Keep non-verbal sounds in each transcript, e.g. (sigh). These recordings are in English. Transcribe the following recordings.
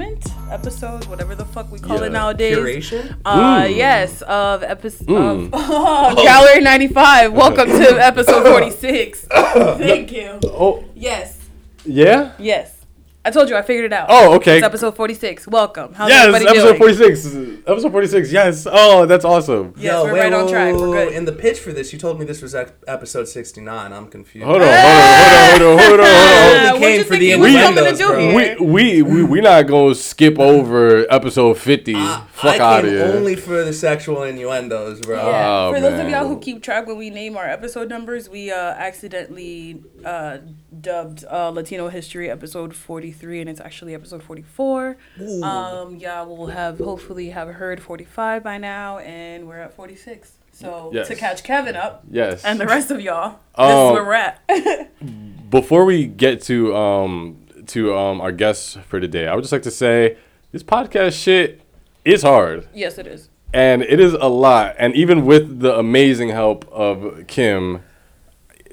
installment episode, whatever the fuck we call Yeah. it nowadays. Curation? Uh, Mm. yes, of episode Mm. of (laughs) Gallery 95. Welcome to episode (coughs) 46. (coughs) Thank you. Oh, Yes, yeah? yes. I told you I figured it out. Oh, okay. It's episode 46. Welcome. How's yes, everybody episode doing? 46. Episode 46. Yes. Oh, that's awesome. Yes, we're right on track. We're good. In the pitch for this, you told me this was episode 69. I'm confused. Hold on, hold on, hold on, hold on, hold on. Uh, only what came you for think the you was coming to innuendos, do bro. here? We, we, we, we not going to skip over episode 50. I- Fuck out of here. only for the sexual innuendos, bro. Yeah. Oh, For those of y'all who keep track when we name our episode numbers, we uh, accidentally uh, dubbed uh, Latino History episode 43, and it's actually episode 44. Um, yeah, we'll have hopefully have heard 45 by now, and we're at 46. So Yes. to catch Kevin up yes. and the rest of y'all, this Oh. is where we're at. (laughs) Before we get to um to um our guests for today, I would just like to say this podcast shit is hard. yes, it is. and it is a lot and even with the amazing help of kim th-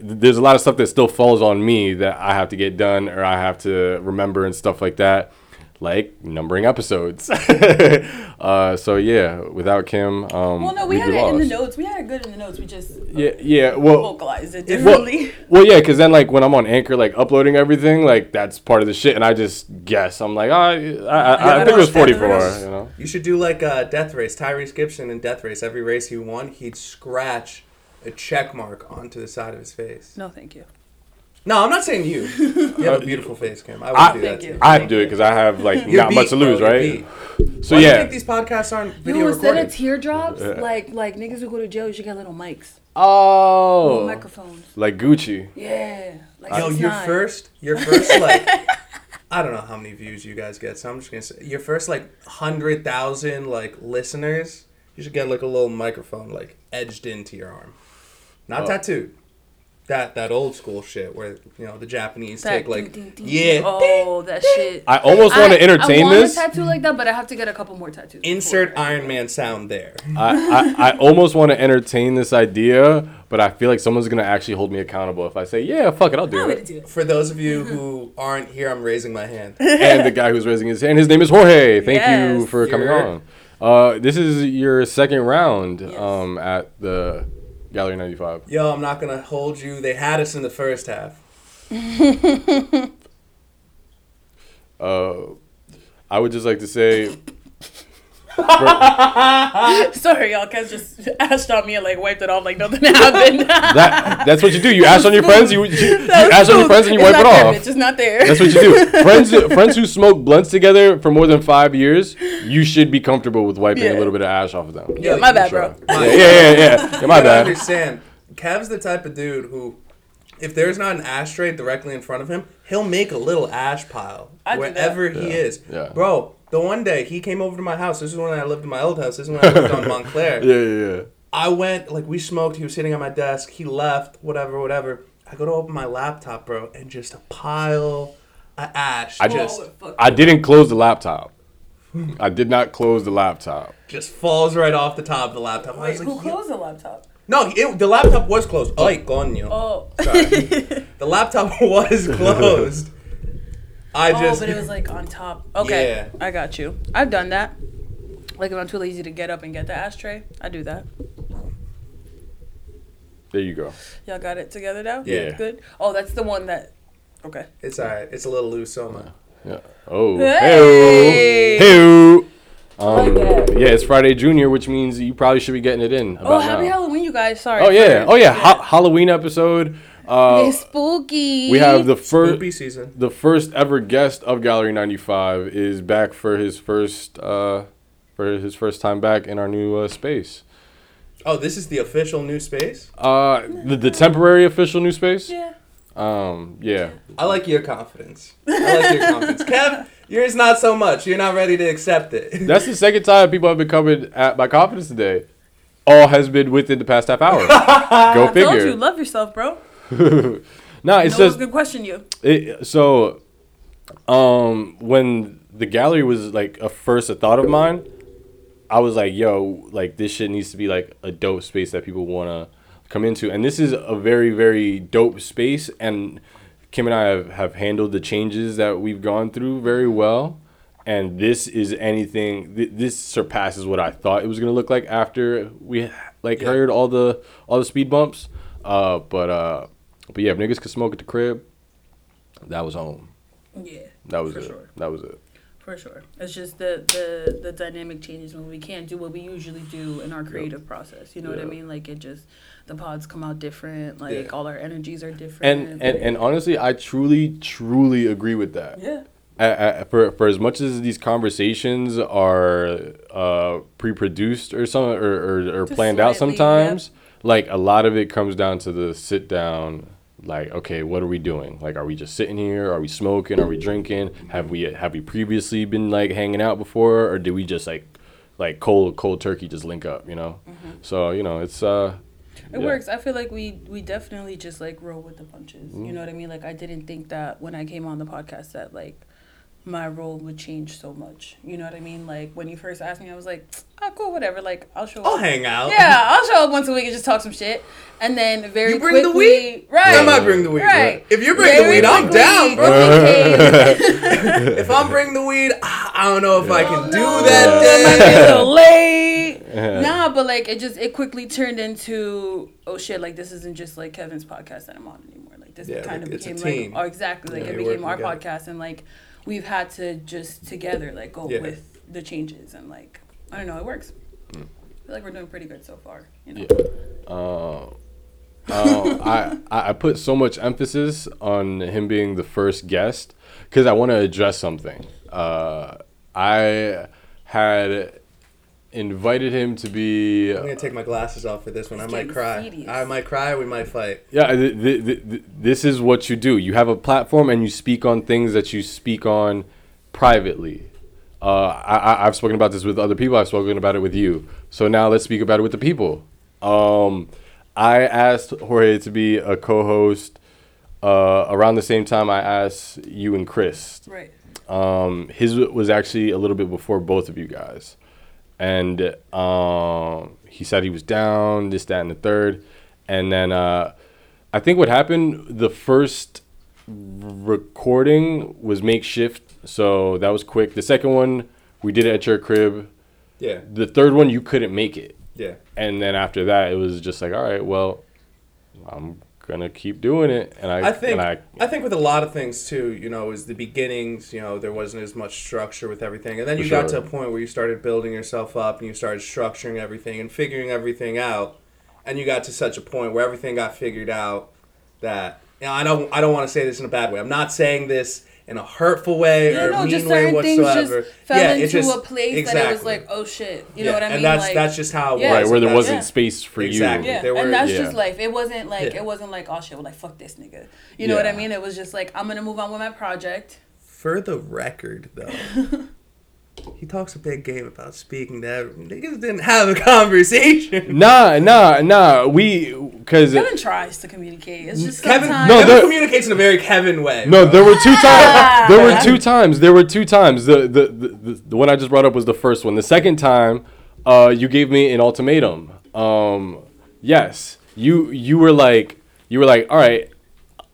there's a lot of stuff that still falls on me that i have to get done or i have to remember and stuff like that like numbering episodes (laughs) uh, so yeah without kim um, Well, no, we we'd had be it in the notes. We had it good in the notes. We just yeah yeah well vocalized it If- well, differently. well, yeah, because then like when I'm on Anchor, like uploading everything, like that's part of the shit, and I just guess I'm like, oh, I, I, I, I think it was 44, you know. You should do like uh, Death Race. Tyrese Gibson in Death Race. Every race he won, he'd scratch a check mark onto the side of his face. No, thank you. No, I'm not saying you. (laughs) You have a uh, beautiful face, Kim. I would I, do Thank that you. too. I have to do it because I have like (laughs) You're not beat, much to lose, you're right? So Why do you yeah. think these podcasts aren't video Yo, instead recorded? of teardrops, like like niggas who go to jail, you should get little mics, Oh, little microphones. like Gucci. Yeah. Like Yo, 6ix9ine. your first, your first like, (laughs) I don't know how many views you guys get, so I'm just gonna say your first like hundred thousand like listeners. You should get like a little microphone like edged into your arm, not Oh. tattooed. That that old school shit where you know the Japanese That take like ding, ding, ding. yeah. Oh, that shit. I almost want to entertain this. I want this. a tattoo like that, but I have to get a couple more tattoos. Insert before. Iron Man sound there. I, I, I almost want to entertain this idea, but I feel like someone's gonna actually hold me accountable if I say, yeah, fuck it, I'll do I'm it. do it. For those of you who aren't here, I'm raising my hand. (laughs) and the guy who's raising his hand, his name is Jorge. Thank you for coming You're- on. Uh, this is your second round Yes. um, at the Gallery 95. Yo, I'm not gonna hold you. They had us in the first half. (laughs) Uh, I would just like to say, (laughs) Sorry, y'all. Cause just ashed on me and like wiped it off like nothing (laughs) happened. that that's what you do. You ask on your friends, you, you, you That was on your friends, and you It's wipe it not there, off. Bitch, it's not there. That's what you do. (laughs) friends, friends who smoke blunts together for more than five years, you should be comfortable with wiping Yeah. a little bit of ash off of them. Yeah, my bad, bro. Yeah, yeah, yeah, yeah. yeah my You gotta bad. understand, Kev's the type of dude who, if there's not an ashtray directly in front of him, he'll make a little ash pile I wherever he Yeah, is. yeah. Bro, the one day he came over to my house. This is when I lived in my old house. This is when I lived on (laughs) Montclair. Yeah, yeah, yeah. I went like we smoked. He was sitting at my desk. He left. Whatever, whatever. I go to open my laptop, bro, and just a pile of ash I just. I didn't close the laptop. I did not close the laptop. just falls right off the top of the laptop. I Wait, was like, who "Yo-" closed the laptop? no, it, the laptop was closed. Oh, wait, coño. Oh. Sorry. (laughs) The laptop (laughs) was closed. I just oh, just but it was like on top. Okay, Yeah. I got you. I've done that. Like if I'm too lazy to get up and get the ashtray, I do that. There you go. Y'all got it together now? Yeah. Good. Oh, that's the one that. Okay. It's alright. It's a little loose, so much. Yeah. Oh. Hey! Hey. Um, yeah, it's Friday Junior, which means you probably should be getting it in. Oh, happy now. Halloween, you guys. Sorry. Oh yeah. for- Oh yeah. Ha- Halloween episode. Uh, It's spooky. we have the first Spoopy season. the first ever guest of Gallery 95 is back for his first uh for his first time back in our new uh, space. Oh, this is the official new space. Uh the, the temporary official new space? Yeah. Um yeah. I like your confidence. I like your confidence. (laughs) Kev, yours not so much. You're not ready to accept it. (laughs) That's the second time people have been coming at my confidence today. All has been within the past half hour. (laughs) Go figure. I told you, love yourself, bro. (laughs) no, it's no just gonna question you. it, so. Um, when the gallery was like a first a thought of mine, I was like, "Yo, like this shit needs to be like a dope space that people want to come into," and this is a very, very dope space. And Kim and I have, have handled the changes that we've gone through very well, and this is anything. Th- this surpasses what I thought it was gonna look like after we like Yeah. heard all the all the speed bumps. Uh, but uh, but yeah, if niggas could smoke at the crib, that was home. Yeah. That was it. sure. That was it. For sure. It's just the, the the dynamic changes when we can't do what we usually do in our creative process. You know what I mean? Like it just the pods come out different. Like Yeah. all our energies are different. And, and and honestly, I truly truly agree with that. yeah. I, I, for for as much as these conversations are uh, pre-produced or some or, or, or planned out slightly, sometimes, like a lot of it comes down to the sit down. Like, okay, what are we doing? Like, are we just sitting here? Are we smoking? Are we drinking? Have we have we previously been like hanging out before, or did we just like like cold cold turkey just link up? You know. So you know, it's uh. It yeah. works. I feel like we we definitely just like roll with the punches. Mm-hmm. You know what I mean? Like I didn't think that when I came on the podcast that like my role would change so much. You know what I mean? Like when you first asked me, I was like, "Oh, cool, whatever. Like I'll show I'll up." hang out. Yeah, I'll show up once a week and just talk some shit. And then very You bring the weed? right? I might bring the weed. Right. If you bring the Very weed, I'm down, bro. (laughs) if I'm bringing the weed, I I don't know if I can Oh, do no, that it might be a day. little (laughs) late. (laughs) nah, but like it just it quickly turned into oh shit, like this isn't just like Kevin's podcast that I'm on anymore. Like this Yeah, kind like, of it's a became team. like oh exactly like Yeah, it became our together. podcast and like we've had to just together like go Yeah. with the changes and like I don't know it works. Hmm. I feel like we're doing pretty good so far. You know. Yeah. Uh, uh, (laughs) I I I put so much emphasis on him being the first guest because I want to address something. Uh, I had invited him to be. I'm gonna take my glasses off for this one. I might cry. serious. I might cry. We might fight. Yeah, th- th- th- th- this is what you do. You have a platform and you speak on things that you speak on privately. Uh, I, I, I've spoken about this with other people. I've spoken about it with you. So now let's speak about it with the people. Um, I asked Jorge to be a co-host uh, around the same time I asked you and Chris. Right. Um, his was actually a little bit before both of you guys, and um, he said he was down, this, that, and the third, and then uh, I think what happened the first recording was makeshift, so that was quick. The second one we did it at your crib. Yeah. The third one you couldn't make it, Yeah. and then after that it was just like, all right, well, I'm gonna keep doing it, and I, I think I, I, think with a lot of things too, you know, is the beginnings. You know, there wasn't as much structure with everything, and then you got to a point where you started building yourself up and you started structuring everything and figuring everything out, and you got to such a point where everything got figured out that you know, I don't I don't want to say this in a bad way. I'm not saying this in a hurtful way Yeah, or no, mean just way whatsoever. just fell yeah, into it just, a place exactly. that it was like, oh shit. You know what I mean? And that's like, that's just how it Yeah. was. right where there wasn't Yeah. space for Exactly. you. Yeah, There were- and that's yeah. just life. It wasn't like Yeah. it wasn't like oh shit, well like fuck this nigga. You know what I mean? It was just like I'm gonna move on with my project. For the record, though, (laughs) he talks a big game about speaking to everyone. Niggas didn't have a (laughs) conversation. Nah, nah, nah. We because Kevin tries to communicate. It's just Kevin, sometimes. No, Kevin there- communicates in a very Kevin way. no, bro. there were two times. There were two times. There were two times. The the, the the the one I just brought up was the first one. The second time, uh, you gave me an ultimatum. Um, yes, you you were like you were like all right.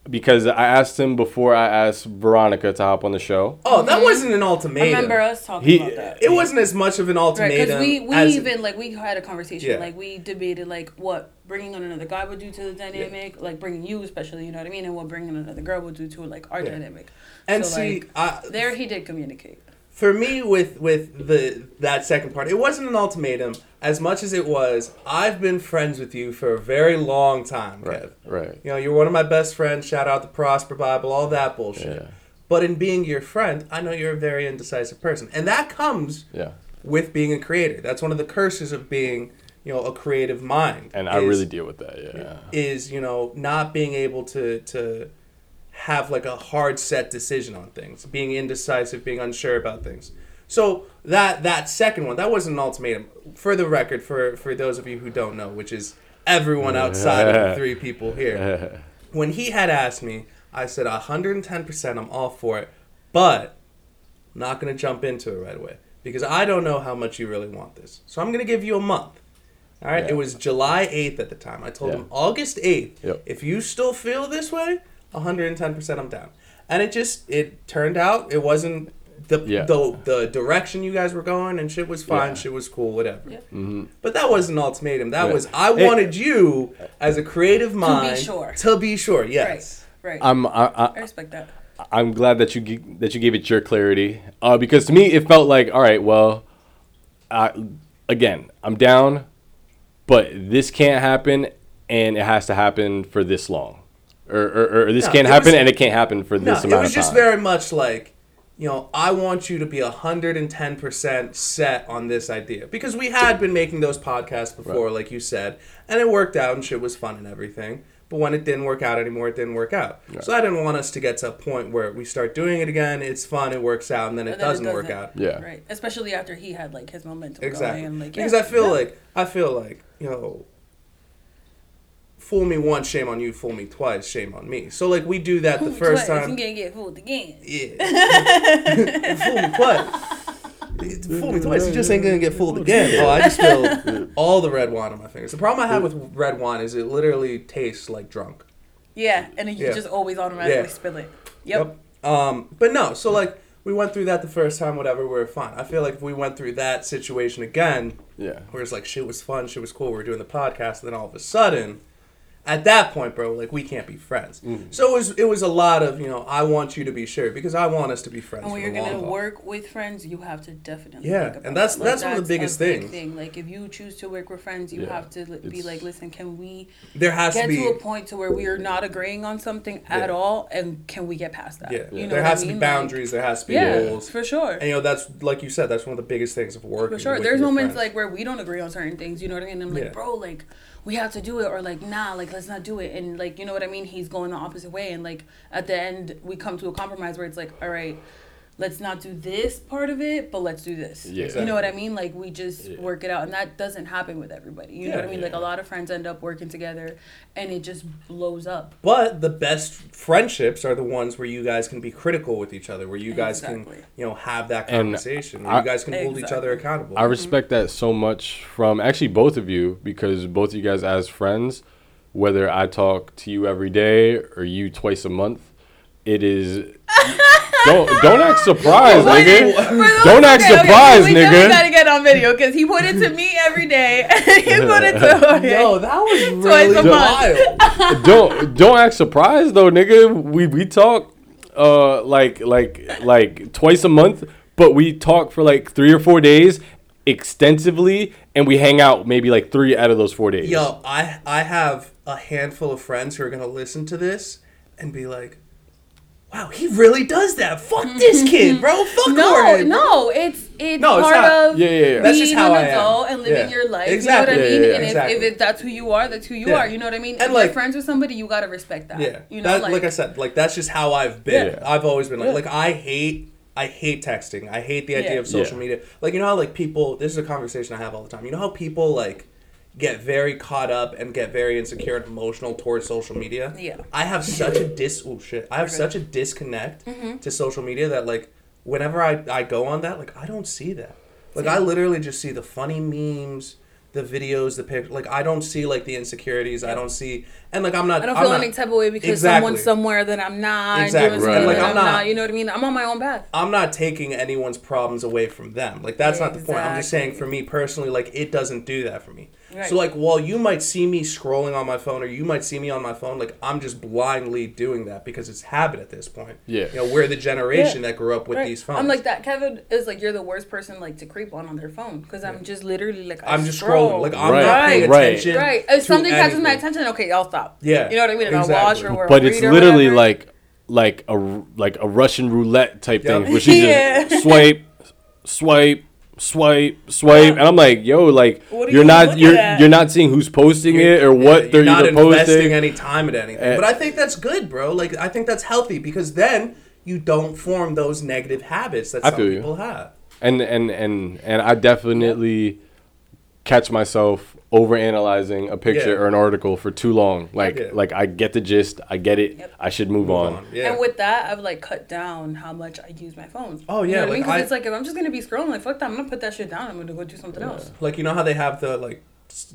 Because I asked him before I asked Veronica to hop on the show. Oh, that mm-hmm. wasn't an ultimatum. I ultimatum. remember us talking He- about that. It wasn't as much of an Right, ultimatum. because we, we as- even like we had a conversation, Yeah. like we debated like what bringing on another guy would do to the dynamic, like bringing you especially, you know what I mean, and what bringing another girl would do to like our Yeah. dynamic. and so, see, like, I, there he did communicate. For me with with the that second part, it wasn't an ultimatum as much as it was. I've been friends with you for a very long time, Kev. Right. You know, you're one of my best friends. Shout out the Prosper Bible, all that bullshit. Yeah. But in being your friend, I know you're a very indecisive person, and that comes Yeah. with being a creator. That's one of the curses of being, you know, a creative mind. And I really deal with that. Yeah. is you know not being able to to have like a hard set decision on things, being indecisive, being unsure about things. So that that second one, that wasn't an ultimatum. For the record, for for those of you who don't know, which is everyone (laughs) outside of the three people here, (laughs) when he had asked me, I said 110%, I'm all for it, but I'm not going to jump into it right away because I don't know how much you really want this. So I'm going to give you a month. All right, Yeah. it was July 8th at the time. I told Yeah. him August 8th. Yep. If you still feel this way, 110% I'm down. And it just it turned out it wasn't the Yeah. the the direction you guys were going and shit was fine, Yeah. shit was cool, whatever. Yeah. But that wasn't an ultimatum. That Yeah. was I Hey. wanted you as a creative mind to be sure. to be sure. Yes. Right. Right. I'm I, I I, respect that. I'm glad that you g- that you gave it your clarity, uh, because to me it felt like all right, well, I, again I'm down, but this can't happen, and it has to happen for this long, or or, or this No, can't happen, was- and it can't happen for this No, this it was just time. very much like, you know, I want you to be 110% set on this idea. Because we had been making those podcasts before, like you said, and it worked out and shit was fun and everything. But when it didn't work out anymore, it didn't work out. So I didn't want us to get to a point where we start doing it again, it's fun, it works out, and then it, then doesn't, work out. Yeah. Right. Especially after he had like his momentum Exactly. going and like because I feel yeah. like I feel like you know, fool me once, shame on you. Fool me twice, shame on me. So like we do that the first Twice, time. You gonna get fooled again. Yeah. (laughs) fool me twice. Fool me twice. You just ain't gonna get fooled again. Oh, I just feel all the red wine on my fingers. The problem I have with red wine is it literally tastes like drunk. Yeah, and then you Yeah. just always automatically Yeah. spill it. Yep. Um, but no, so like we went through that the first time, whatever, we were fine. I feel like if we went through that situation again, yeah. where it's like shit was fun, shit was cool, we were doing the podcast, and then all of a sudden, at that point, bro, like we can't be friends. Mm. So it was it was a lot of you know I want you to be sure because I want us to be friends. And when for you're the gonna haul. work with friends, you have to definitely Yeah, think about and that's- that. Like, that's one of the biggest things. Thing. Like if you choose to work with friends, you Yeah. have to li- be like, listen, can we there has get to be to a point to where we are not agreeing on something at all, and can we get past that? yeah, You know there has I to mean? be Like, boundaries. there has to be yeah, rules. for sure. And you know that's like you said, that's one of the biggest things of work. For sure. with There's moments friends. like where we don't agree on certain things, you know what I mean? I'm like, bro, like we have to do it or like nah, like let's not do it and like you know what I mean? He's going the opposite way and like at the end we come to a compromise where it's like, all right, let's not do this part of it, but let's do this. Yeah. You know what I mean? Like we just Yeah. work it out and that doesn't happen with everybody. You know what I Yeah. mean? Like a lot of friends end up working together and it just blows up. But the best friendships are the ones where you guys can be critical with each other, where you guys Exactly. can, you know, have that And conversation, where I- you guys can hold each other accountable. I respect that so much from actually both of you because both of you guys as friends, whether I talk to you every day or you twice a month, it is (laughs) don't don't act surprised, nigga. Don't act surprised, we definitely nigga. gotta get on video because he put it to me every day. (laughs) he (laughs) put it to okay. Yo, that was Twice really a month. wild. don't don't act surprised though, nigga. We we talk uh like like like twice a month, but we talk for like three or four days extensively, and we hang out maybe like three out of those four days. Yo, I I have a handful of friends who are gonna listen to this and be like, "Wow, he really does that. Fuck this kid, bro. (laughs) Fuck No, Jordan." no, it's it's No, it's part not. of Yeah, yeah, yeah. That's being just how an I am. adult and living Yeah. your life. Exactly. You know what I Yeah, mean? yeah, and exactly. if, if it, that's who you are, that's who you Yeah. are. You know what I mean? And if like- you're friends with somebody, you gotta respect that. Yeah, You know, that, like, like, I said, like that's just how I've been. Yeah. I've always been like, Yeah. like I hate, I hate texting. I hate the idea Yeah. of social Yeah. media. Like you know how like people. This is a conversation I have all the time. You know how people like get very caught up and get very insecure and emotional towards social media. Yeah. I have such a dis. Oh shit! I have such a disconnect Mm-hmm. to social media that like whenever I I go on that, like I don't see that. Like I literally just see the funny memes. The videos, the pictures, like I don't see like the insecurities. I don't see, and like I'm not. I don't I'm feel not- any type of way because Exactly. someone's somewhere that I'm not Exactly. doing Right. Like, I'm I'm not. not- You know what I mean? I'm on my own path. I'm not taking anyone's problems away from them. Like that's not the point. I'm just saying for me personally, like it doesn't do that for me. Right. So like while you might see me scrolling on my phone or you might see me on my phone, like I'm just blindly doing that because it's habit at this point. Yeah. You know, we're the generation Yeah. that grew up with Right. these phones. I'm like that. Kevin is like you're the worst person like to creep on on their phone because I'm just literally like I I'm just scrolling. Like I'm Right. not paying Right. attention. Right. If to something catches my attention, okay, I'll stop. Yeah, You know what I mean? And I'll watch or we'll but read it's or literally whatever. like like a like a Russian roulette type Yep. thing where (laughs) she Yeah. just swipe, swipe, swipe, swipe, and I'm like, yo, like What you're you not you're at? you're not seeing who's posting it or what Yeah, they're you're not either investing posting. any time at anything. Eh. but I think that's good, bro. Like I think that's healthy because then you don't form those negative habits that I some feel you. people have. and and and and I definitely catch myself over analyzing a picture Yeah. or an article for too long. Like Yeah. like I get the gist, I get it. Yep. I should move, Move on. on. Yeah. And with that, I've like cut down how much I use my phone. Oh, You yeah, know what I mean? like, Because I- it's like if I'm just gonna be scrolling, like fuck that, I'm gonna put that shit down. I'm gonna go do something else. Like you know how they have the like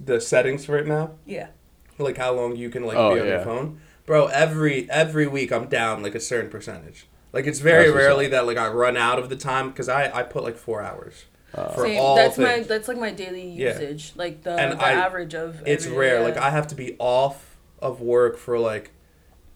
the settings for it now, Yeah. like how long you can like Oh, be on your phone, bro. Every every week I'm down like a certain percentage. Like it's very That's rarely that like I run out of the time because I I put like four hours Uh, for Same. all That's things. my that's like my daily Yeah. usage. Like the, And the I- average of. it's every- rare. yeah. Like I have to be off of work for like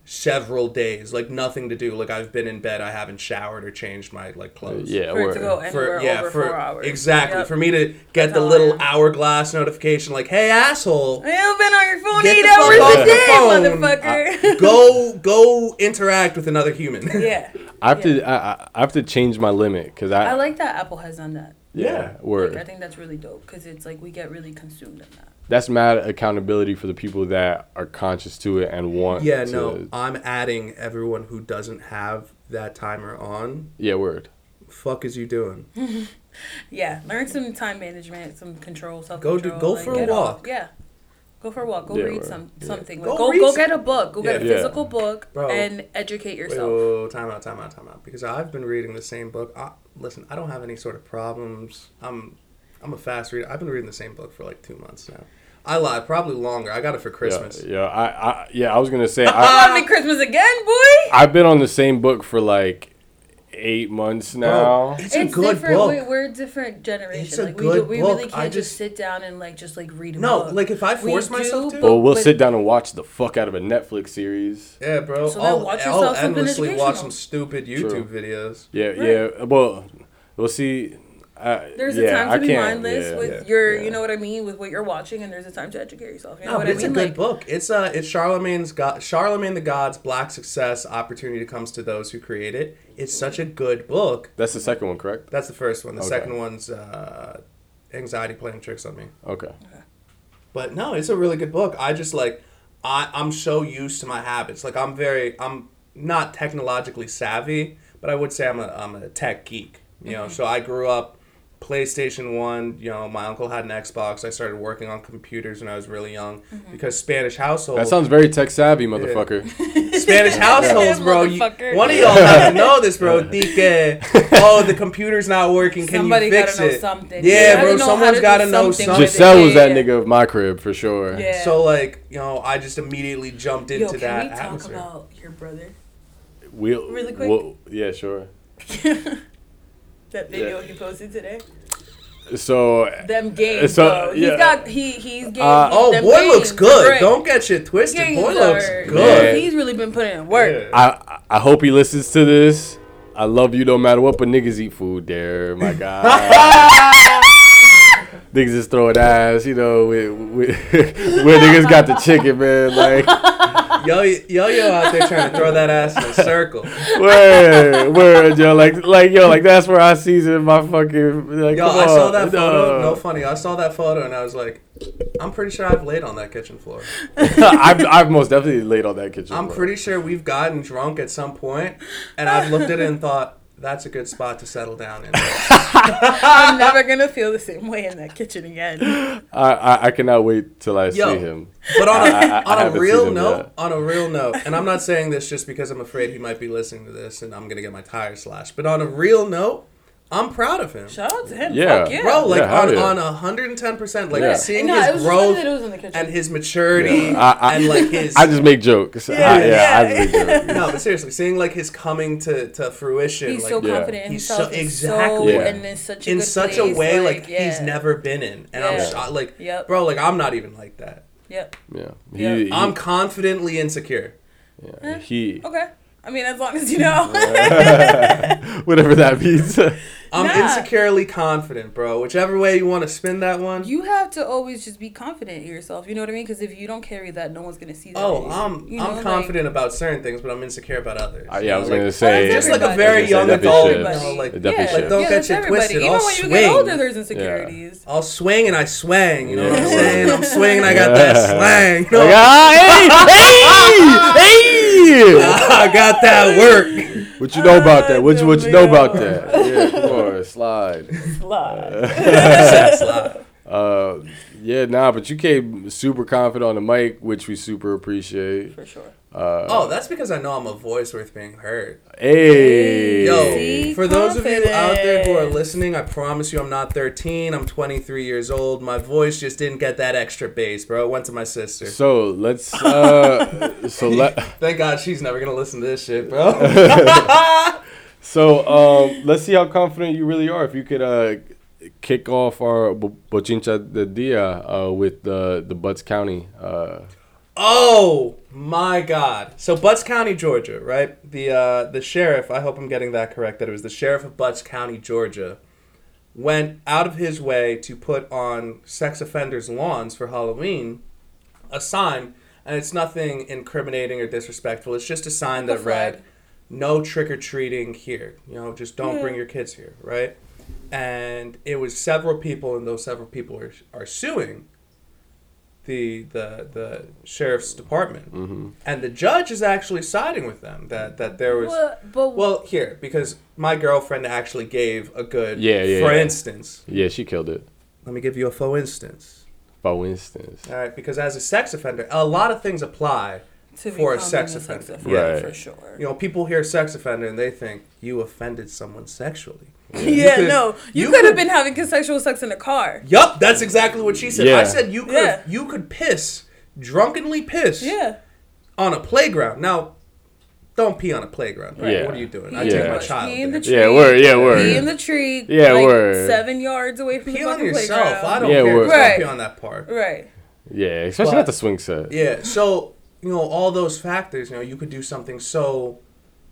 several days, like nothing to do. Like I've been in bed, I haven't showered or changed my like clothes. Yeah, for it to go anywhere For yeah, over for four hours. exactly Yep. for me to get That's the little hourglass notification, like, "Hey, asshole, You've been on your phone Get eight hours off a day, phone. motherfucker. go go interact with another human." yeah. I have to. I, I- I have to change my limit because I. I like that Apple has done that. Yeah, Yeah. word. Like, I think that's really dope because it's like we get really consumed in that. That's mad accountability for the people that are conscious to it and want. Yeah, to, no, I'm adding everyone who doesn't have that timer on. Yeah, word. Fuck is you doing? (laughs) Yeah, learn some time management, some control, self Go control. do- go for a get off. walk. Yeah, go for a walk. Go Yeah, read right. some Yeah. something. Go Go go, some- get a book. Go get a Yeah. physical book Bro. and educate Wait, yourself. whoa, whoa, time out, time out, time out. Because I've been reading the same book. I, listen, I don't have any sort of problems. I'm, I'm a fast reader. I've been reading the same book for like two months now. I lied, probably longer. I got it for Christmas. Yeah, yeah. I, I, yeah. I was gonna say (laughs) I, oh, Happy Christmas again, boy. I've been on the same book for like eight months now. Bro, it's a good different. book. We, we're a different generation. It's a like we, good do, we really book. can't I just, just- sit down and like just like read a No, book. like if I We force do, myself to. Well, we'll but- sit down and watch the fuck out of a Netflix series. yeah, bro. So I'll, watch I'll yourself something endlessly watch some stupid YouTube videos. Yeah, Right. yeah. Well, we'll see. Uh, There's yeah, a time I to be can't- mindless yeah, with yeah, your, yeah. you know what I mean, with what you're watching, and there's a time to educate yourself. You know No, what but I it's mean? a good like, book. It's uh, it's Charlamagne's God, Charlamagne the God's Black Success. Opportunity comes to those who create it. It's such a good book. That's the second one, correct? That's the first one. The Okay. second one's uh, Anxiety Playing Tricks on Me. Okay. But no, it's a really good book. I just like I I'm so used to my habits. Like I'm very I'm not technologically savvy, but I would say I'm a I'm a tech geek. You know, so I grew up PlayStation 1, you know, my uncle had an Xbox. I started working on computers when I was really young mm-hmm. because Spanish household That sounds very tech savvy, motherfucker. (laughs) Spanish households, bro. You, one of y'all have to know this, bro. Dike, oh, the computer's not working. Can Somebody you fix gotta know it? something. You Yeah, bro. someone's got to know something something. with it. Giselle was that nigga of my crib for sure. Yeah. So like, you know, I just immediately jumped into Yo, can that we talk atmosphere. about your brother? We'll, Really quick? we'll- yeah, sure. (laughs) that video Yeah. he posted today. So Them games, So, though. He's yeah. got he he's games. Uh, Oh, them boy games looks good. great. Don't get shit twisted. Games Boy looks are- good. He's really been putting in work. Yeah. I I hope he listens to this. I love you no matter what, but niggas eat food there, my (laughs) God. niggas just throwing ass, you know, with, with, (laughs) where niggas got the chicken, man. Like, Yo, yo, yo, out there trying to throw that ass in a circle. where, where, yo, like, like, yo, like that's where I season my fucking, like, Yo, I saw that photo. no. No funny. I saw that photo and I was like, I'm pretty sure I've laid on that kitchen floor. (laughs) I've, I've most definitely laid on that kitchen. I'm floor. pretty sure we've gotten drunk at some point, and I've looked at it and thought that's a good spot to settle down in. (laughs) I'm never (laughs) gonna feel the same way in that kitchen again. I, I, I cannot wait till I Yo. see him. But on a, I- I- I on a real note, yet. on a real note, and I'm not saying this just because I'm afraid he might be listening to this and I'm gonna get my tires slashed. But on a real note, I'm proud of him. Shout out to him. Yeah. Fuck yeah. Bro, like Yeah, on, yeah. on 110 percent, like Yeah. seeing No, his was just funny growth that it was in the kitchen. and his maturity Yeah. I- I- and like his (laughs) I just make jokes. Yeah, I, yeah, yeah. I just make jokes. (laughs) no, but seriously, seeing like his coming to, to fruition, He's like so Yeah. confident in He's himself. so- exactly. So, Yeah. And in such a in good such a way like, yeah. he's never been in, and I'm Yeah. sh- like, Yep. bro, like I'm not even like that. Yep. Yeah, Yeah. he, he, I'm confidently insecure. yeah, eh, he Okay. I mean, as long as you know. (laughs) whatever that means. I'm Nah. insecurely confident, bro. Whichever way you want to spin that one. you have to always just be confident in yourself. You know what I mean? Because if you don't carry that, no one's gonna see that. oh. I'm You know, I'm like- confident about certain things, but I'm insecure about others. Uh, yeah, I was Like, gonna say just like a very young gonna say that adult, you know, like yeah, like don't yeah, get that's shit everybody. twisted. Even I'll when you swing. get older, there's insecurities. I'll swing and I swang. You know what I'm saying? I'm swinging. I got that (laughs) slang. You know? Like, ah, hey, hey, hey! (laughs) I got that work. What you know about that? What you what you know about (laughs) Yeah. that? Yeah, come on, slide. That's live. Uh, yeah, nah, but you came super confident on the mic, which we super appreciate. For sure. Uh, Oh, that's because I know I'm a voice worth being heard. hey, Yo, See? for those of you out there who are listening, I promise you I'm not 13. I'm 23 years old. My voice just didn't get that extra bass, bro. It went to my sister. So let's uh, (laughs) so let Thank God she's never gonna listen to this shit, bro. (laughs) (laughs) So um, let's see how confident you really are. If you could uh, kick off our bo- bochincha de dia uh, with the the Butts County. Uh, Oh my God! So Butts County, Georgia, right? The uh, the sheriff. I hope I'm getting that correct. That it was the sheriff of Butts County, Georgia, went out of his way to put on sex offenders' lawns for Halloween a sign, and it's nothing incriminating or disrespectful. It's just a sign that read, flag. "No trick or treating here." You know, just don't Yeah. bring your kids here, right? And it was several people, and those several people are are suing the the the sheriff's department, Mm-hmm. and the judge is actually siding with them that that there was. But, but Well, here because my girlfriend actually gave a good. Yeah, yeah, For yeah. instance, yeah, she killed it. let me give you a faux instance. For instance. All right, because as a sex offender, a lot of things apply. To for a becoming sex offender. Right. for sure. You know, people hear sex offender and they think you offended someone sexually. Yeah, (laughs) could- no, you, you could have been having consensual sex in a car. Yup, that's exactly what she said. Yeah. I said you could Yeah. you could piss, drunkenly piss Yeah, on a playground. Now, don't pee on a playground. Right? Yeah. What are you doing? I Yeah. take my child Pee in the tree. Yeah, word, yeah, word. Pee in the tree. Yeah, like word. Seven yards away from Pee the on yourself. playground. I don't Yeah, care. word. Just don't Right. pee on that part. Right. Yeah, especially But- at the swing set. Yeah. So you know all those factors. You know you could do something so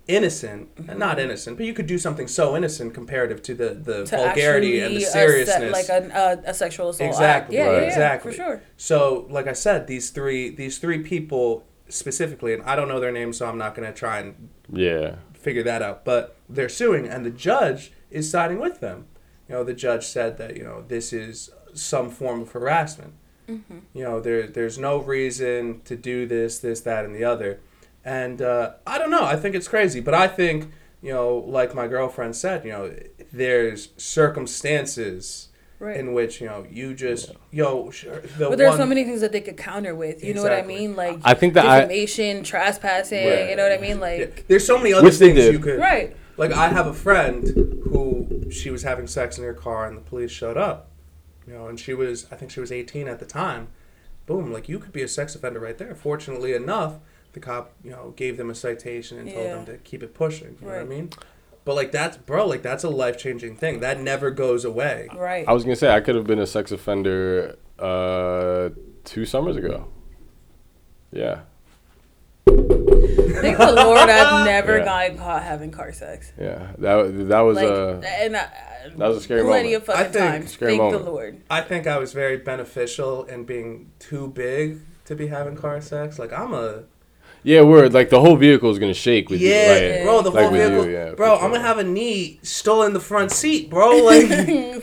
innocent, and not innocent, but you could do something so innocent comparative to the the To vulgarity and the uh, seriousness. A se- like a, a, uh, a sexual assault. Exactly, Act. Yeah, right. yeah, yeah, Exactly. for sure. So, like I said, these three these three people specifically, and I don't know their names, so I'm not gonna try and Yeah. figure that out. But they're suing, and the judge is siding with them. You know, the judge said that you know this is some form of harassment. You know, there there's no reason to do this, this, that, and the other. And uh, I don't know. I think it's crazy, but I think you know, like my girlfriend said, you know, there's circumstances Right. in which you know you just yo sure, the But there's one, so many things that they could counter with. You know what I mean? Like I think that I- defamation, trespassing. Right. You know what I mean? Yeah, Like there's so many other Which things you could right. Like I have a friend who she was having sex in her car and the police showed up. You know, and she was I think she was 18 at the time. Boom, like you could be a sex offender right there. Fortunately enough, the cop, you know, gave them a citation and told Yeah. them to keep it pushing. You know what I mean? But like that's bro, like that's a life-changing thing. That never goes away. Right. I was gonna say I could have been a sex offender uh, two summers ago. Yeah, Thank the Lord I've (laughs) never Yeah. gotten caught having car sex. yeah. That that was Like, uh, and I, that was a scary one. plenty moment. of fucking I think- times. Scary Thank moment. the Lord. I think I was very beneficial in being too big to be having car sex. Like I'm a Yeah, word. Like the whole vehicle is gonna shake with yeah, you. Like, bro. The like whole with you, vehicle, yeah, bro. for I'm gonna have a knee still in the front seat, bro. (laughs) Like,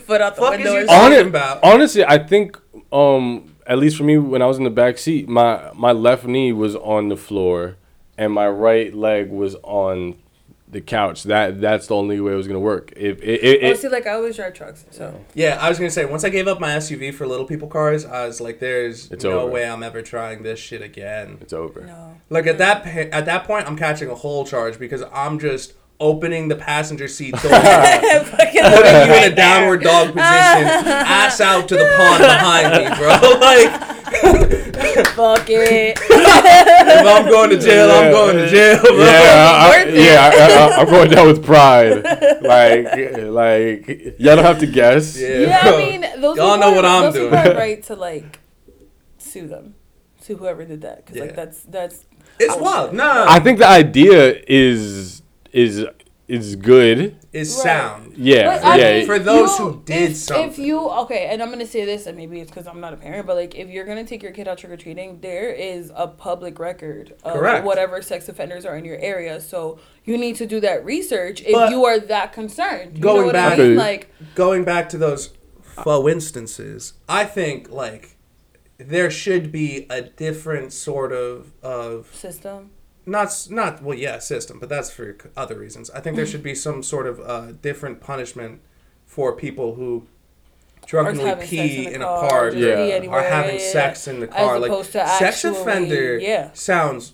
Foot out the Fuck is you and talking shit. About? Honestly, I think um at least for me when I was in the back seat, my my left knee was on the floor and my right leg was on the couch. That that's the only way it was gonna work. If it, it, Oh, it, see, like I always drive trucks, so Yeah, I was gonna say once I gave up my SUV for little people cars, I was like, "There's It's no over. way I'm ever trying this shit again." it's over. no. Like at that at that point, I'm catching a whole charge because I'm just opening the passenger seat (laughs) door, putting you in a downward dog (laughs) position, ass out to the pond behind me, bro. (laughs) Like Fuck it. if I'm going to jail, I'm going to jail, bro. Yeah, I, I, Worth it. yeah, I, I, I'm going down with pride. Like, like y'all don't have to guess. Yeah, Yeah. I mean, those Y'all know are- what I'm those doing. people are right to like sue them, sue whoever did that, because Yeah. like that's that's It's wild. Nah, I think the idea is is is good. Is Right. sound. Yeah, But I yeah. mean, For those you- who did if, something. If you okay, and I'm gonna say this, and maybe it's because I'm not a parent, but like if you're gonna take your kid out trick or treating, there is a public record of Correct. whatever sex offenders are in your area. So you need to do that research if But you are that concerned. You going know what back- I mean? Okay. Like going back to those faux instances, I think like there should be a different sort of of system. Not not well yeah system, but that's for other reasons. I think there should be some sort of uh, different punishment for people who drunkenly pee in in, the a car, car, just or having yeah, sex in the as car. Like to sex actually- offender yeah. sounds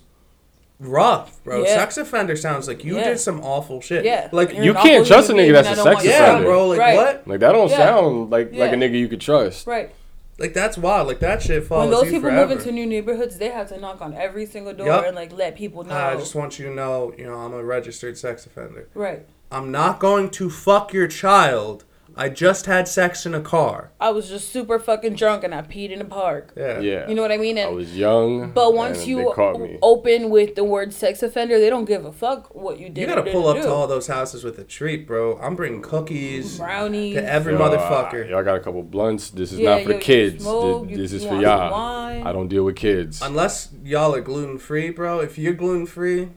rough, bro. Yeah. Sex offender sounds like you Yeah. did some awful shit. Yeah, like You're You can't trust a nigga that's and a I don't sex want you yeah, offender. bro. Like Right. what? Like that don't Yeah. sound like like a nigga you could trust. Right. Like that's wild. Like that shit follows When those people forever. move into new neighborhoods, they have to knock on every single door Yup. and like let people know. I just want you to know, you know, I'm a registered sex offender. right. I'm not going to fuck your child. I just had sex in a car. I was just super fucking drunk and I peed in the park. Yeah. Yeah. You know what I mean? I was young. but once and you they me. open with the word sex offender, they don't give a fuck what you did. You gotta pull didn't up do. to all those houses with a treat, bro. I'm bringing cookies brownies. to every Yo, motherfucker. I, y'all got a couple blunts. This is Yeah, not for yo, the kids. smoke, this you this is for y'all. wine. I don't deal with kids. Unless y'all are gluten free, bro. If you're gluten free,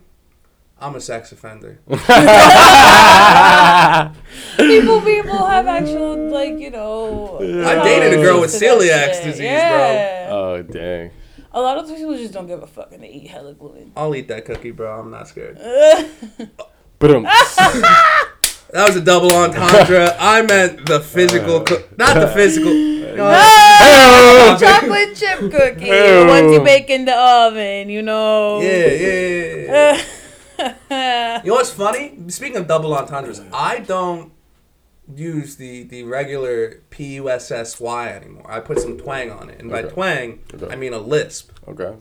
I'm a sex offender. (laughs) (laughs) people people have actual like you know. I dated a girl with celiac shit. disease, bro. Oh dang. A lot of people just don't give a fuck and they eat hella gluten. I'll eat that cookie, bro. I'm not scared. (laughs) But um, (laughs) That was a double entendre. (laughs) I meant the physical, coo- not the physical. No, chocolate chip cookie. Ew. Once you bake in the oven, you know. Yeah, yeah, yeah, yeah. You know what's funny? Speaking of double entendres, I don't use the the regular P U S S Y anymore. I put some twang on it, and by Okay. twang, Okay. I mean a lisp, okay.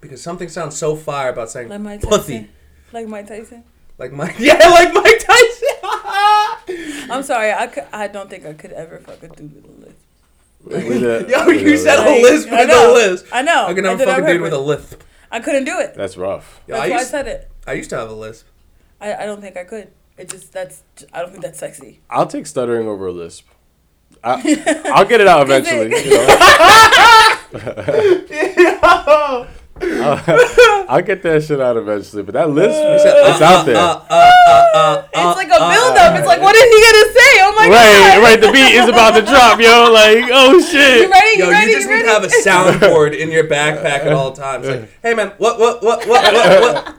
because something sounds so fire about saying like Mike pussy, Tyson. Like Mike Tyson. like Mike. (laughs) Yeah, like Mike Tyson. (laughs) I'm sorry. I, could, I don't think I could ever fuck a dude with a lisp. With a- (laughs) Yo, with you a- said a Like, lisp I with know. a lisp. I know. I can I never did fuck a dude with a lisp. I couldn't do it. That's rough. Yo, That's I why I used, said it. I used to have a lisp. I, I don't think I could. It just that's I don't think that's sexy. I'll take stuttering over a lisp. I, I'll get it out eventually. You know? I'll, I'll get that shit out eventually, but that lisp, it's out there. Uh, uh, uh, uh, It's like a build up. It's like what is he gonna say? Oh my right, god! right. Right. The beat is about to drop, yo. Like, oh You shit. ready? Yo, You ready? you just you need ready? to have a soundboard in your backpack at all times. Like, hey man, what, what, what, what, what, what?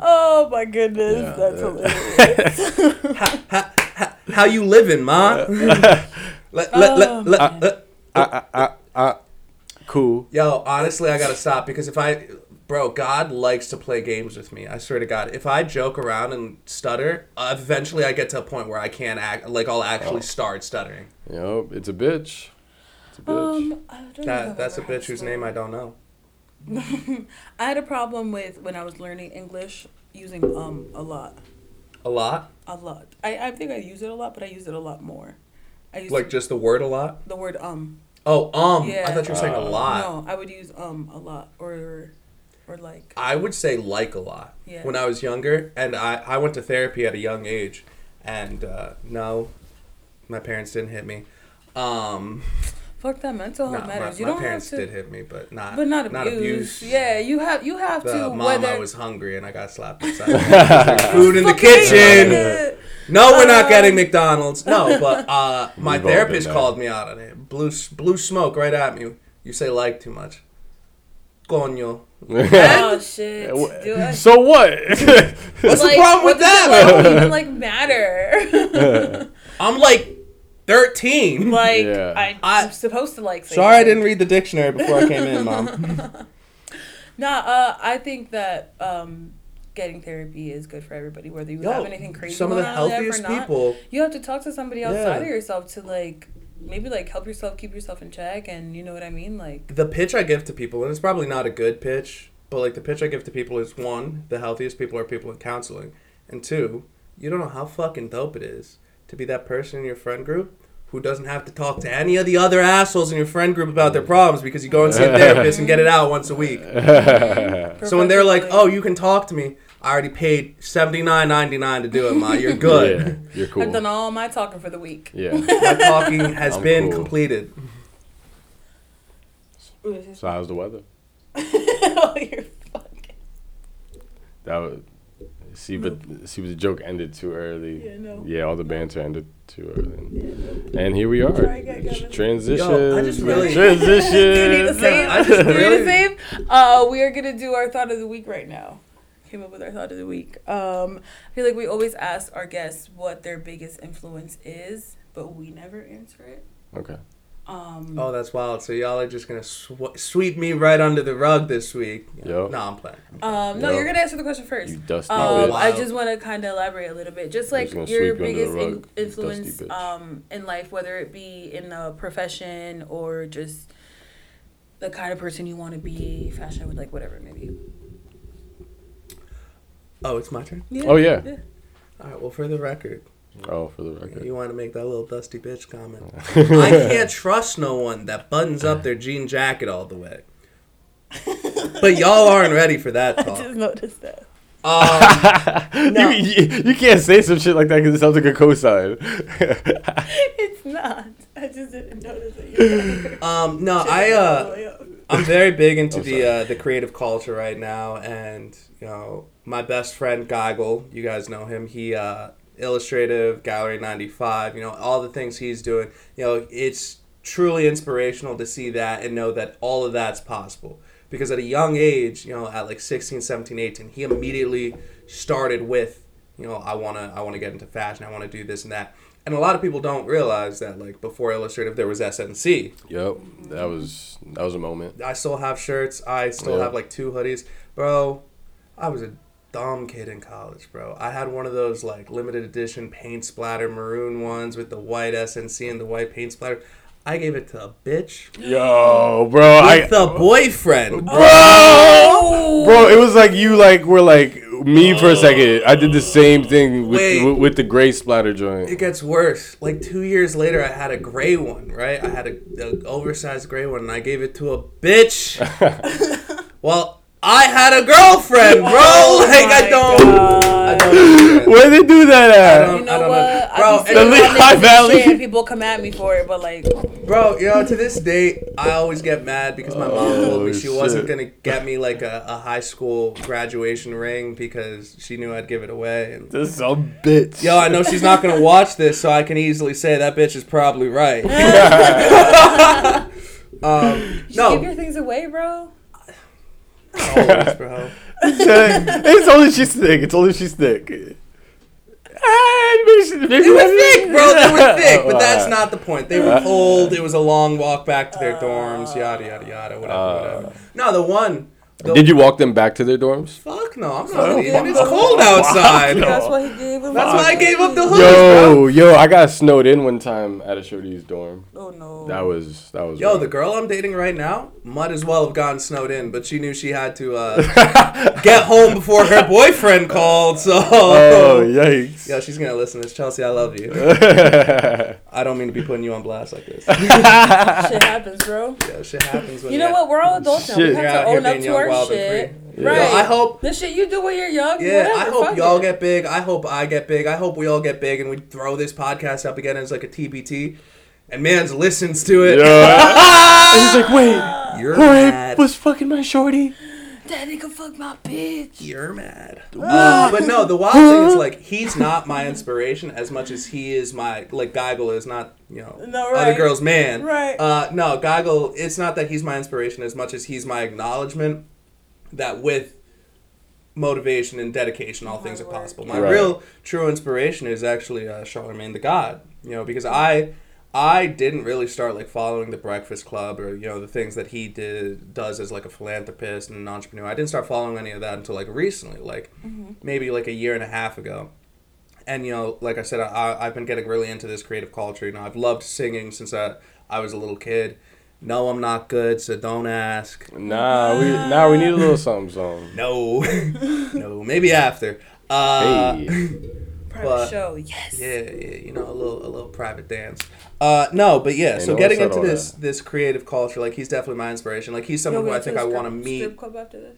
Oh my goodness, that's (laughs) hilarious. How how how you living, ma? (laughs) let, let, let, let, let- I, I, I, cool. Yo, honestly, I gotta stop because if I, bro, God likes to play games with me. I swear to God, if I joke around and stutter, uh, eventually I get to a point where I can't act. Like I'll actually start stuttering. Yo, it's a bitch. It's a bitch. Um, I don't know That I've that's a bitch whose name I don't know. (laughs) I had a problem with when I was learning English using um a lot, A lot, a lot. I I think I use it a lot, but I use it a lot more. I use like just the word a lot. the word um. Oh, um, Yeah. I thought you were saying a lot. No, I would use um a lot or or like I would say like a lot Yeah. when I was younger, and I, I went to therapy at a young age, and uh, no, my parents didn't hit me. Um, fuck that mental no, health my, matters. you my don't parents have to, did hit me, but not but not abuse. Not abuse. Yeah, you have you have The to mom, whether I was hungry and I got slapped inside. (laughs) Food in the kitchen. No, we're not Um, getting McDonald's. No, (laughs) but uh, my We've therapist called me out on it. Blew blew smoke right at me. You say like too much. Coño. (laughs) Oh shit. I- so what? What's the problem what with does it, that? like, even like matter? I'm like 13. (laughs) like Yeah. I, I- I'm supposed to like. Say Sorry, I that. didn't read the dictionary before I came in, mom. (laughs) Nah, uh, I think that um, getting therapy is good for everybody, whether you Yo, have anything crazy. some of the going on in life or healthiest not. people. You have to talk to somebody outside Yeah. of yourself to like maybe like help yourself keep yourself in check, and you know what I mean, like. The pitch I give to people, and it's probably not a good pitch, but like the pitch I give to people is one, the healthiest people are people in counseling, and two, you don't know how fucking dope it is to be that person in your friend group who doesn't have to talk to any of the other assholes in your friend group about their problems because you go and see a (laughs) therapist and get it out once a week. (laughs) So when they're like, "Oh, you can talk to me," I already paid seventy nine ninety nine to do it, ma. You're good. Yeah, you're cool. I've done all my talking for the week. Yeah. (laughs) My talking has I'm been cool. completed. So how's the weather? oh, you're fucking. That was see, but see, but the joke ended too early. Yeah, no. Yeah, all the banter ended too early. And here we are. Try again, Kevin. Transition. Yo, I just really- transition. (laughs) Do you need a save? I just Do you need really- a save? Uh, we are gonna do our thought of the week right now. Came up with our thought of the week. Um, I feel like we always ask our guests what their biggest influence is, but we never answer it. Okay. Um, Oh, that's wild. So y'all are just gonna sw- sweep me right under the rug this week. Yo. No, I'm playing. um, no, Yo. you're gonna answer the question first. You dusty Um, bitch. I just want to kind of elaborate a little bit, just like just your sweep you under biggest rug, in- influence um, in life, whether it be in a profession or just the kind of person you want to be, fashion with like whatever maybe. Oh, it's my turn. Oh yeah. All right. Well, for the record, Oh, for the record. you want to make that little dusty bitch comment. I (laughs) can't trust no one that buttons up their jean jacket all the way. But y'all aren't ready for that (laughs) I just noticed that. Um, (laughs) no. you, you, you can't say some shit like that because it sounds like a cosign. It's not. I just didn't notice it. Um, no, I uh, I'm very big into the uh, the creative culture right now, and you know, my best friend Goggle, you guys know him. He uh, illustrative gallery 95. You know, all the things he's doing. You know, it's truly inspirational to see that and know that all of that's possible. Because at a young age, you know, at like 16, 17, 18, he immediately started with, you know, I wanna I wanna get into fashion. I wanna do this and that. And a lot of people don't realize that like before illustrative there was SNC. yep, that was that was a moment. I still have shirts. I still Yeah. have like two hoodies, bro. I was a dumb kid in college, bro. I had one of those like limited edition paint splatter maroon ones with the white SNC and the white paint splatter. I gave it to a bitch Yo, (gasps) bro, I with a boyfriend. bro, oh. bro, it was like you like were like me for a second. I did the same thing with Wait. with, with the gray splatter joint. It gets worse. Like two years later, I had a gray one. Right, I had a, a oversized gray one, and I gave it to a bitch. (laughs) well, I had a girlfriend, bro. Oh (laughs) like I don't. God. I don't. understand. Where they do that I at? don't- You know I don't what? know. Bro, be saying and the my Lehigh Valley. people come at me for it, but like, Bro, you know, to this day, I always get mad because my mom told me Oh, she wasn't gonna get me like a, a high school graduation ring because she knew I'd give it away. And This some bitch. yo, I know she's not gonna (laughs) watch this, so I can easily say that bitch is probably right. (laughs) um, just no, give your things away, bro. Always, bro. (laughs) Uh, it's only she's thick. It's only she's thick. Ah, they were thick, bro. They were thick, but that's (laughs) not the point. They were cold. It was a long walk back to their dorms. Yada yada yada. Whatever, ah. whatever. No, the one. The, Did you walk them back to their dorms? Fuck no, I'm not leaving. It's cold outside. (laughs) That's why he gave him. That's why I gave up the hood. Yo, yo, I got snowed in one time at a shorty's dorm. Oh no. That was that was. Yo, rough. the girl I'm dating right now might as well have gotten snowed in, but she knew she had to uh, (laughs) get home before her boyfriend called. So, Oh (laughs) yikes! yeah, she's gonna listen to this. Chelsea, I love you. I don't mean to be putting you on blast like this. Shit happens, bro. Yeah, shit happens. You know what? We're all adults now. We have to own up to our shit. Free. Right. Yo, I hope. the shit you do when you're young. Yeah, whatever, I hope y'all it. get big. I hope I get big. I hope we all get big, and we throw this podcast up again as like a TBT, and man's listens to it. Yeah. (laughs) and he's like, wait, You're Jorge mad. was fucking my shorty. That nigga fuck my bitch. You're mad. Uh, but no, the wild thing is like he's not my inspiration as much as he is my like Goggle is not you know No, other girl's man. Right. Uh, no, Goggle. It's not that he's my inspiration as much as he's my acknowledgement that with motivation and dedication, all things are possible. My Right. real true inspiration is actually uh, Charlamagne the God. You know, because I. I didn't really start like following the Breakfast Club or you know the things that he did does as like a philanthropist and an entrepreneur. I didn't start following any of that until like recently, like maybe like a year and a half ago. And you know, like I said, I, I've been getting really into this creative culture. You know, I've loved singing since I, I was a little kid. No, I'm not good, so don't ask. Nah, we nah we need a little something, something. (laughs) No, (laughs) no, maybe after. Uh, Hey. (laughs) Private But- show. Yes. Yeah, yeah, you know, a little a little private dance. Uh, no, but yeah. Ain't so no getting into said all this this creative culture, like he's definitely my inspiration. Like he's someone You'll who I think I want to meet. Strip club after this.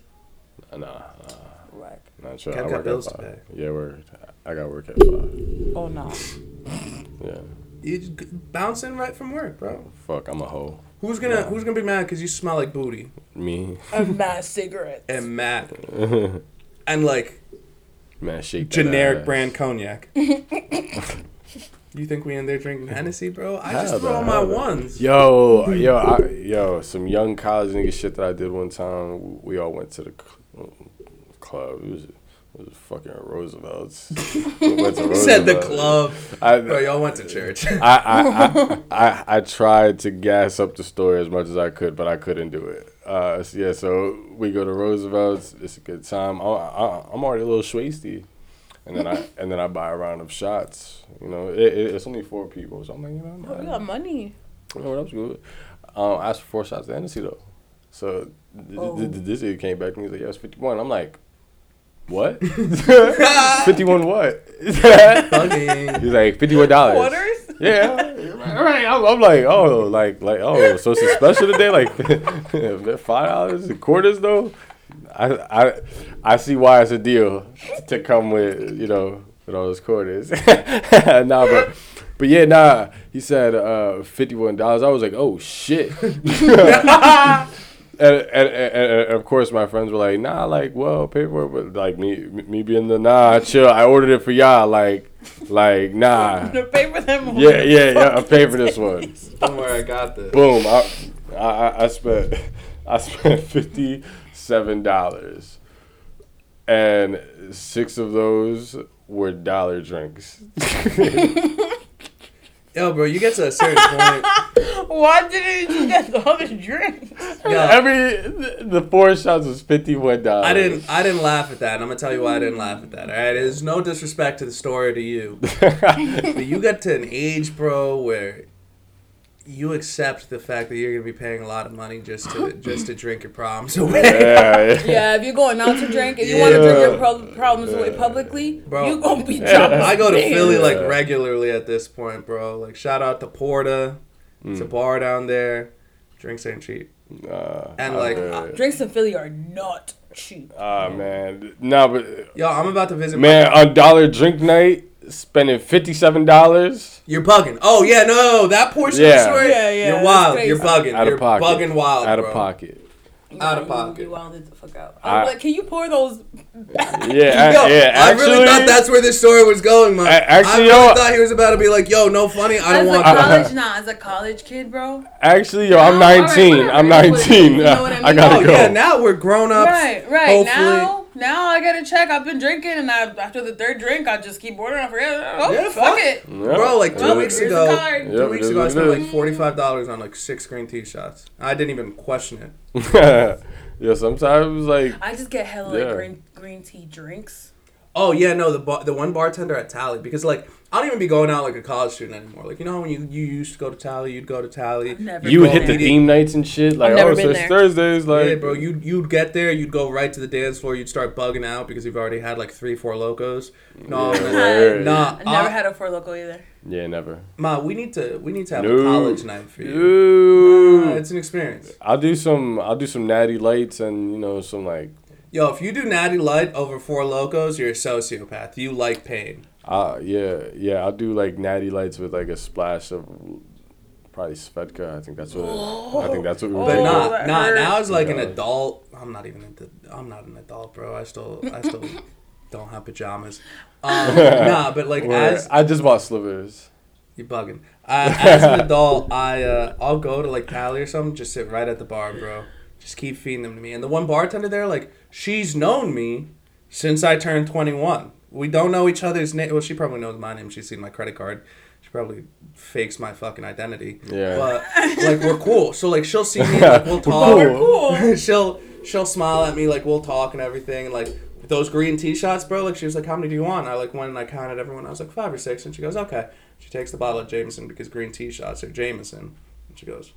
Nah, nah, Whack. not sure. Kev I got work bills at to five. pay. Yeah, we're I got work at five. Oh no. Yeah, You bouncing right from work, bro. fuck, I'm a hoe. Who's gonna No. Who's gonna be mad because you smell like booty Me, A mass cigarette. and Mac (laughs) and like man, shake generic ass. brand cognac? (laughs) you think we in there drinking (laughs) Hennessy, bro? I just Hell throw no, on my ones. Yo, yo, I, yo, some young college nigga shit that I did one time. We all went to the cl- club. It was, it was fucking Roosevelt's. (laughs) We went to You said the club, I, bro. Y'all went to church. I, I, I, I, I tried to gas up the story as much as I could, but I couldn't do it. Uh, so yeah, so we go to Roosevelt's. It's a good time. I, I, I'm already a little schwasty, and then I and then I buy a round of shots. You know, it, it, it's only four people, so I'm like, you know, Oh, we got money. you know, that was good. Um, I asked for four shots of Hennessy though, so th- th- Oh. th- this dude came back and he's like, "Yeah, it's 51." I'm like, what? (laughs) 51 what? Fucking. He's like, 51 dollars. Quarters? Yeah, right. right. I'm, I'm like, oh, like, like, oh, so it's a special today, like, (laughs) five dollars and quarters though. I, I, I see why it's a deal to come with, you know, with all those quarters. (laughs) nah, but, but yeah, nah. He said uh, fifty-one dollars. I was like, oh shit. And, and, and, and of course, my friends were like, "Nah, like, well, pay for it." But like me, me being the nah, chill. I ordered it for y'all. Like, like, nah. Pay for them. Yeah, yeah, yeah. I paid for this one. (laughs) Don't worry, I got this. Boom. I, I, I spent, I spent (laughs) fifty seven dollars, and six of those were dollar drinks. (laughs) Yo, bro, you get to a certain point. (laughs) Why didn't you get the other drink? Yo, Every the four shots was fifty one dollars. I didn't. I didn't laugh at that. And I'm gonna tell you why I didn't laugh at that. All right, there's no disrespect to the story to you, (laughs) but you get to an age, bro, where you accept the fact that you're gonna be paying a lot of money just to (laughs) just to drink your problems (laughs) away. yeah, yeah. Yeah, if you're going out to drink and you want to drink your pro- problems away publicly, Bro. you're gonna be dropping. (laughs) I go to spins. Philly like regularly at this point, bro. Like shout out to Porta. It's a bar down there. Drinks ain't cheap. Nah, And, I like, bet. Drinks in Philly are not cheap. Ah man, no, but Yo, I'm about to visit. man, a dollar drink night, spending fifty seven dollars. You're bugging. Oh yeah, no, that portion of Yeah. the story. Yeah, yeah, You're wild. You're bugging. Out You're of pocket. bugging wild. Out bro. of pocket. Out of You- pocket. You wilded the fuck out. I- I'm like, can you pour those? (laughs) Yeah, (laughs) Yo, yeah. I really thought that's where this story was going, man. A- actually, I really yo- thought he was about to be like, "Yo, no funny. I don't want." As a want." college, (laughs) nah, as a college kid, bro. Actually, yo, I'm No, 19. whatever. I'm But 19. you know what I I gotta oh go. yeah, now we're grown ups. Right, right. Hopefully. Now, now I gotta check. I've been drinking, and I, after the third drink, I just keep ordering. I forget. Oh, Yeah, fuck, fuck. it. Yeah. Bro, like two Well, weeks ago, the. Yep, two weeks ago, I spent like forty five dollars on like six green tea shots. I didn't even question it. (laughs) yeah, sometimes like I just get hella Yeah. like green green tea drinks. Oh yeah, no, the bar, the one bartender at Tally because like I don't even be going out like a college student anymore. Like you know when you, you used to go to Tally, you'd go to Tally. Never you would been hit the there. theme nights and shit. Like, never oh, been so it's. Thursdays. Like, Yeah, bro, you'd you'd get there, you'd go right to the dance floor, you'd start bugging out because you've already had like three, Four Lokos. No, Yeah, man, right. nah, I never uh, had a Four Loko either. yeah, never. Ma, we need to we need to have No. a college night for you. Ooh. Uh, it's an experience. I'll do some. I'll do some natty lights and you know some like. Yo, if you do Natty Light over Four Lokos, you're a sociopath. You like pain. Uh, yeah, yeah. I'll do like natty lights with like a splash of probably Svedka. I think that's what. I think that's what we. Oh, But were not that not hurt. now as like an adult. I'm not even into. I'm not an adult, bro. I still I still (laughs) don't have pajamas. Um, (laughs) nah, but like Or- as I just bought slivers. You bugging. Uh, as an adult, (laughs) I uh, I'll go to like Cali or something, just sit right at the bar, bro. Just keep feeding them to me. And the one bartender there, like, she's known me since I turned twenty one. We don't know each other's name. Well, she probably knows my name. She's seen my credit card. She probably fakes my fucking identity. Yeah. But like we're cool. So like she'll see me, (laughs) like we'll talk. We're cool. (laughs) she'll she'll smile at me, like we'll talk and everything. And like those green tea shots, bro. Like she was like, "How many do you want?" I like went and I counted everyone. I was like five or six, and she goes, "Okay." She takes the bottle of Jameson because green tea shots are Jameson, and she goes,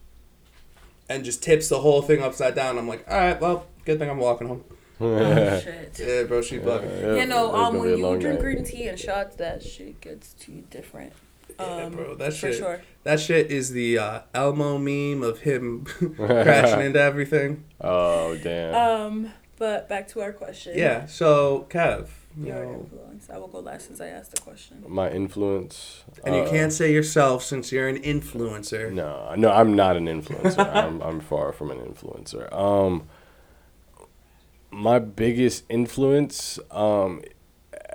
and just tips the whole thing upside down. I'm like, "All right, well, good thing I'm walking home." Oh (laughs) shit. Yeah, bro, she bugging. Yeah, no. it's Um, when you drink night. green tea and shots, that shit gets too different. Um, Yeah, bro, that for shit. sure. That shit is the uh, Elmo meme of him (laughs) (laughs) crashing into everything. Oh damn. Um, but back to our question. Yeah. So, Kev, you Your know, influence. I will go last since I asked the question. My influence. and you uh, can't say yourself since you're an influencer. No, no, I'm not an influencer. I'm I'm far from an influencer. Um, my biggest influence um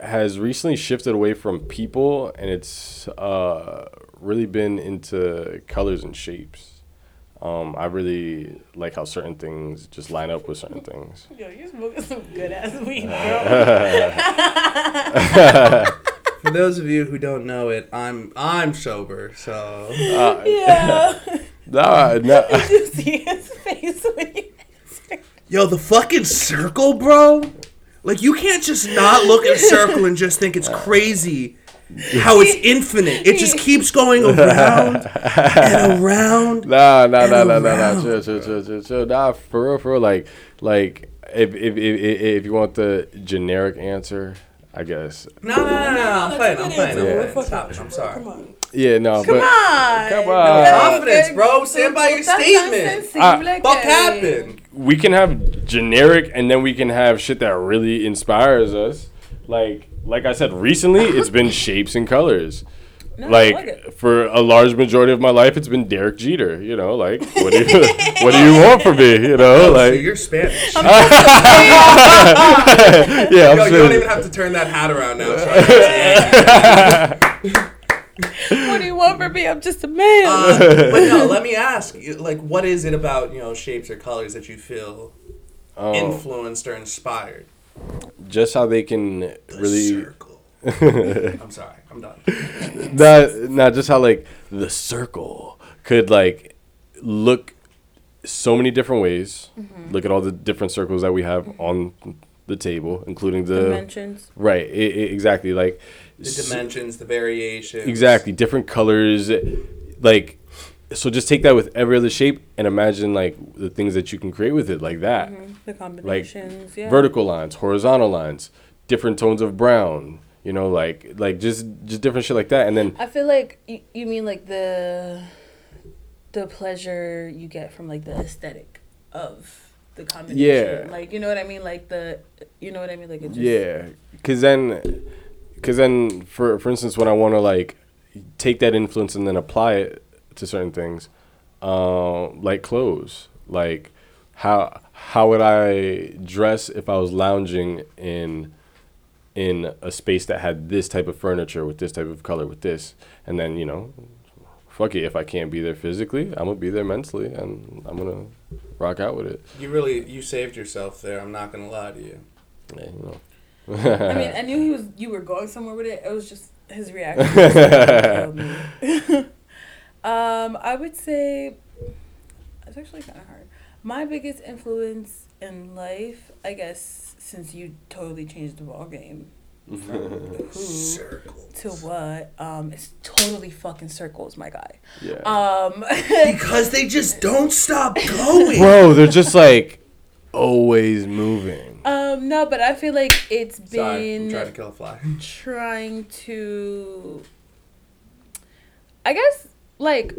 has recently shifted away from people, and it's uh really been into colors and shapes. Um, I really like how certain things just line up with certain things. (laughs) Yo, you're smoking (laughs) some good ass weed, (laughs) For those of you who don't know it, I'm I'm sober, so Uh, yeah. nah, nah. Did you see his face when you answered? Yo, the fucking circle, bro. Like you can't just not look at a circle and just think it's crazy how it's infinite. It just keeps going (laughs) around and around. Nah, nah, nah, nah, nah, nah. around, Chill, chill, chill, chill, chill. Nah, for real, for real. Like, like if, if, if, if, if you want the generic answer, I guess. No, no, no, no, no. I'm playing. I'm playing. I'm Yeah. Stop it. I'm sorry. Come on. Yeah, no, Come but on. Come No on. confidence, bro. Stand by your statement. Ah, Fuck happened. We can have generic, and then we can have shit that really inspires us. Like, like I said, recently (laughs) it's been shapes and colors. No, like, like for a large majority of my life, it's been Derek Jeter. You know, like what do you (laughs) what do you want from me? You know, Oh, so like you're Spanish. (laughs) yeah, I'm Yo, you don't even have to turn that hat around now. What do you want from me? I'm just a man. Uh, (laughs) but no, let me ask, like, what is it about you know shapes or colors that you feel Oh, influenced or inspired? just how they can The really circle. (laughs) I'm sorry, I'm done. not not just how like the circle could like look so many different ways. Mm-hmm. Look at all the different circles that we have on the table, including the Dimensions. right, i i exactly like The dimensions, the variations. exactly different colors, like. So just take that with every other shape and imagine like the things that you can create with it, like that. Mm-hmm. The combinations. yeah. vertical lines, horizontal lines, different tones of brown. You know, like like just just different shit like that, and then I feel like you, you mean like the the pleasure you get from like the aesthetic of the combination. Yeah. Like you know what I mean? Like the you know what I mean? Like it just Yeah, cause then, cause then, for for instance, when I want to like take that influence and then apply it to certain things, uh, like clothes, like how how would I dress if I was lounging in in a space that had this type of furniture with this type of color with this, and then you know, fuck it, if I can't be there physically, I'm gonna be there mentally, and I'm gonna rock out with it. You really you saved yourself there. I'm not gonna lie to you. Yeah, you know. I mean, I (laughs) knew he was. You were going somewhere with it. It was just his reaction. (laughs) (laughs) um, I would say it's actually kind of hard. My biggest influence in life, I guess, since you totally changed the ball game from who Circle. to what, um, it's totally fucking circles, my guy. yeah. Um, (laughs) Because they just don't stop going. Bro, they're just like always moving. um, no, but I feel like it's Sorry, I'm been trying to kill a fly. trying to I guess like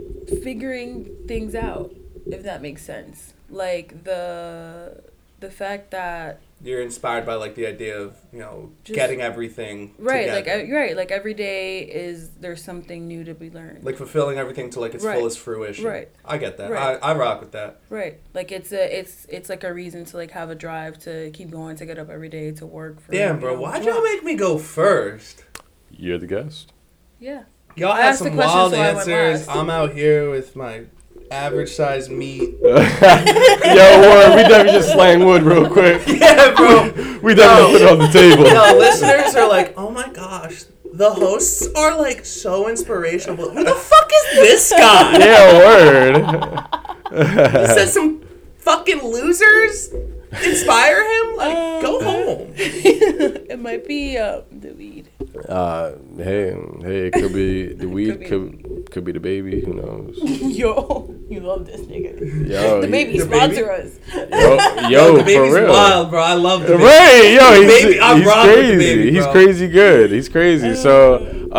figuring things out if that makes sense. Like the the fact that You're inspired by like the idea of you know Just- getting everything right like together. I, right like every day is there's something new to be learned. like fulfilling everything to like its Right. fullest fruition. Right. I get that. Right. I, I rock with that. right. Like it's a it's it's like a reason to like have a drive to keep going to get up every day to work for Damn, bro, why'd to y'all make me go first? You're the guest. Yeah. Y'all I had some wild so I went answers. last. I'm out here with my average size meat. (laughs) Yo, word, we definitely just slang wood real quick. (laughs) yeah, bro. (laughs) We definitely put it on the table. No, listeners are like, oh my gosh, the hosts are like so inspirational. But who the fuck is this guy? Yeah, word. He says some fucking losers inspire him. Like, go home. (laughs) it might be uh, the weed. Uh, hey, hey, it could be the (laughs) weed, be. could could be the baby. Who knows? (laughs) Yo, you love this nigga. Yo, The he- baby the sponsor baby? us. Yo, yo, Yo, the for baby's real. wild, bro. I love the baby. Right, yo, The he's, baby- I'm he's rocking with the crazy. baby, he's crazy good. He's crazy. So, uh,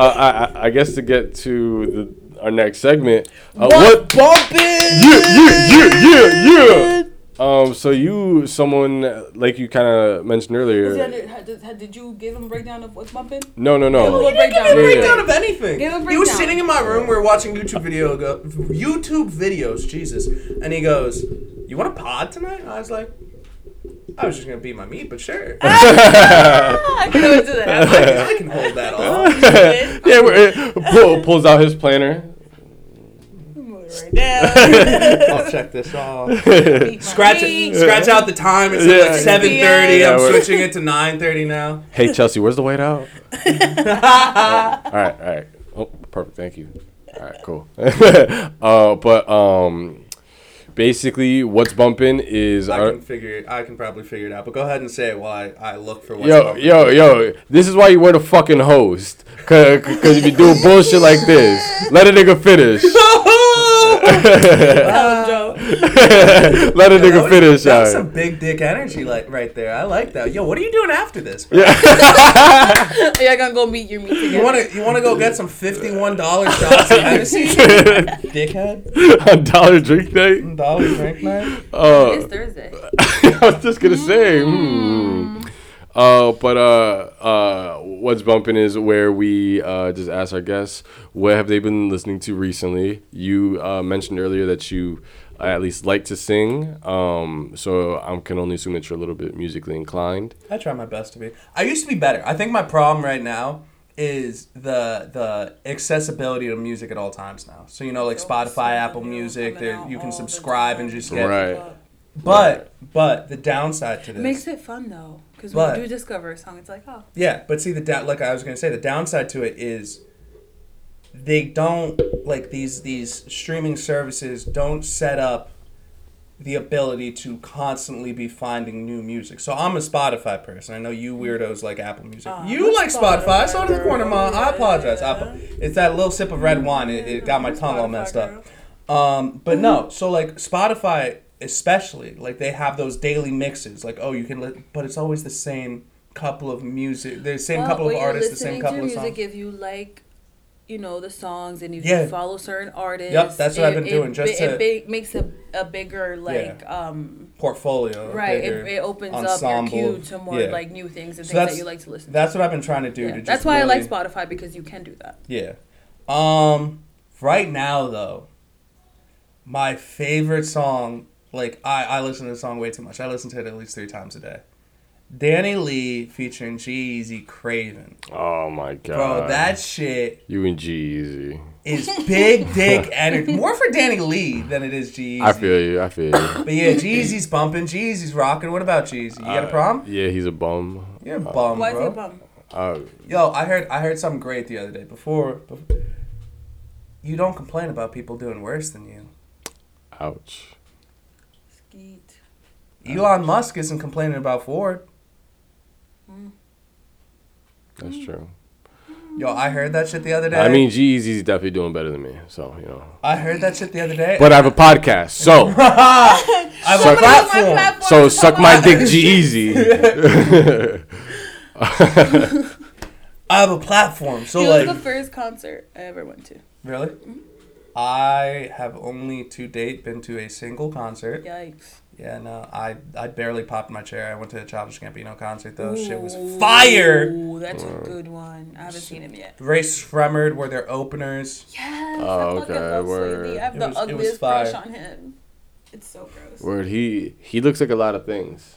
I, I- I guess to get to the our next segment, uh, what? bumping? Yeah, yeah, yeah, yeah, yeah. Um, so you, someone like you kind of mentioned earlier. Did, did, did you give him a breakdown of what's bumping? No, no, Give him no. a breakdown. Give me a Yeah. breakdown of anything. Give a He was sitting in my room. We were watching YouTube video go, YouTube videos. Jesus, and he goes, "You want a pod tonight?" I was like, "I was just gonna beat my meat, but sure, (laughs) I, I can do that. (laughs) can, I can hold that off." (laughs) yeah, pull, pulls out his planner. Right now. (laughs) (laughs) (laughs) I'll check this off. Scratch meat. scratch out the time. It's Yeah. like seven thirty. Yeah, I'm switching it to nine thirty now. Hey Chelsea, where's the white out? Oh, all right, all right. Oh, perfect. Thank you. All right, cool. uh, but um, basically, what's bumping is I our, can figure it. I can probably figure it out. But go ahead and say it while I, I look for what's yo, bumping. yo, yo. This is why you were the fucking host, cause, cause if you do bullshit like this, let a nigga finish. Tell him, Joe. Let a That nigga was- finish. That was some big dick energy, like right there. I like that. Yo, what are you doing after this? Bro? (laughs) Y'all gonna go meet your meat together. You want to you want to go get some fifty one dollar shots of Hennessy, (laughs) dickhead? a dollar drink night. A dollar drink night. Uh, It's Thursday. (laughs) I was just gonna say. Hmm. Uh, but uh, uh, what's bumping is where we uh, just ask our guests what have they been listening to recently. You uh, mentioned earlier that you uh, at least like to sing. Um, so I can only assume that you're a little bit musically inclined. I try my best to be. I used to be better. I think my problem right now is the the accessibility to music at all times now. So you know, like Spotify, Apple Music, there you can subscribe and just get. Right. But but the downside to this Makes it fun though, because when you do discover a song, it's like, oh, Yeah, but see the da- like I was gonna say the downside to it is they don't like these these streaming services don't set up the ability to constantly be finding new music. So I'm a Spotify person. I know you weirdos like Apple Music. Uh, you I'm like Spotify. I saw it in the corner my. I apologize. Yeah. apo- it's that little sip of red wine. It, it got my tongue all messed girl. up. Um, but no, so like Spotify, especially like they have those daily mixes. Like oh, you can, li- but it's always the same couple of music, the same Well, couple of artists, the same couple of music, songs. If you like, you know, the songs and if Yeah. you follow certain artists, Yep, that's what I've been it- doing, It, just it, to- big, makes a, a bigger like um Portfolio, right. It, it opens ensemble. up your queue to more Yeah. like new things and So things that you like to listen. That's to. what I've been trying to do. Yeah. To just That's why really, I like Spotify because you can do that. Yeah. Um. Right now, though, my favorite song. Like I, I listen to the song way too much. I listen to it at least three times a day. DaniLeigh featuring G-Eazy Cravin'. Oh my god, Bro, that shit you and G-Eazy. is big (laughs) dick energy. More for DaniLeigh than it is G-Eazy. I feel you. I feel you. But yeah, G-Eazy's bumping. G-Eazy's rocking. What about G-Eazy? You got a Uh, problem? Yeah, he's a bum. You're a bum, Why is he a bum? Uh, Yo, I heard I heard something great the other day. Before, before you don't complain about people doing worse than you. ouch. Skeet. Elon Musk isn't complaining about Ford. That's true. Yo, I heard that shit the other day. I mean, G-Eazy's definitely doing better than me. So you know. I heard that shit the other day. But I have a podcast, so (laughs) I have a Suck- platform. so suck my (laughs) dick, G-Eazy. (laughs) I have a platform. So It was like, the first concert I ever went to. really, mm-hmm. I have only to date been to a single concert. Yikes. Yeah, no, I I barely popped my chair. I went to a Childish Gambino concert though. Shit was fire. Ooh, that's a good one. I haven't seen him yet. Rae Sremmurd were their openers. Yes. Oh, I fucking okay, love word. Swayze. I have It the was- ugliest crush fire. on him. It's so gross. Word, he he looks like a lot of things.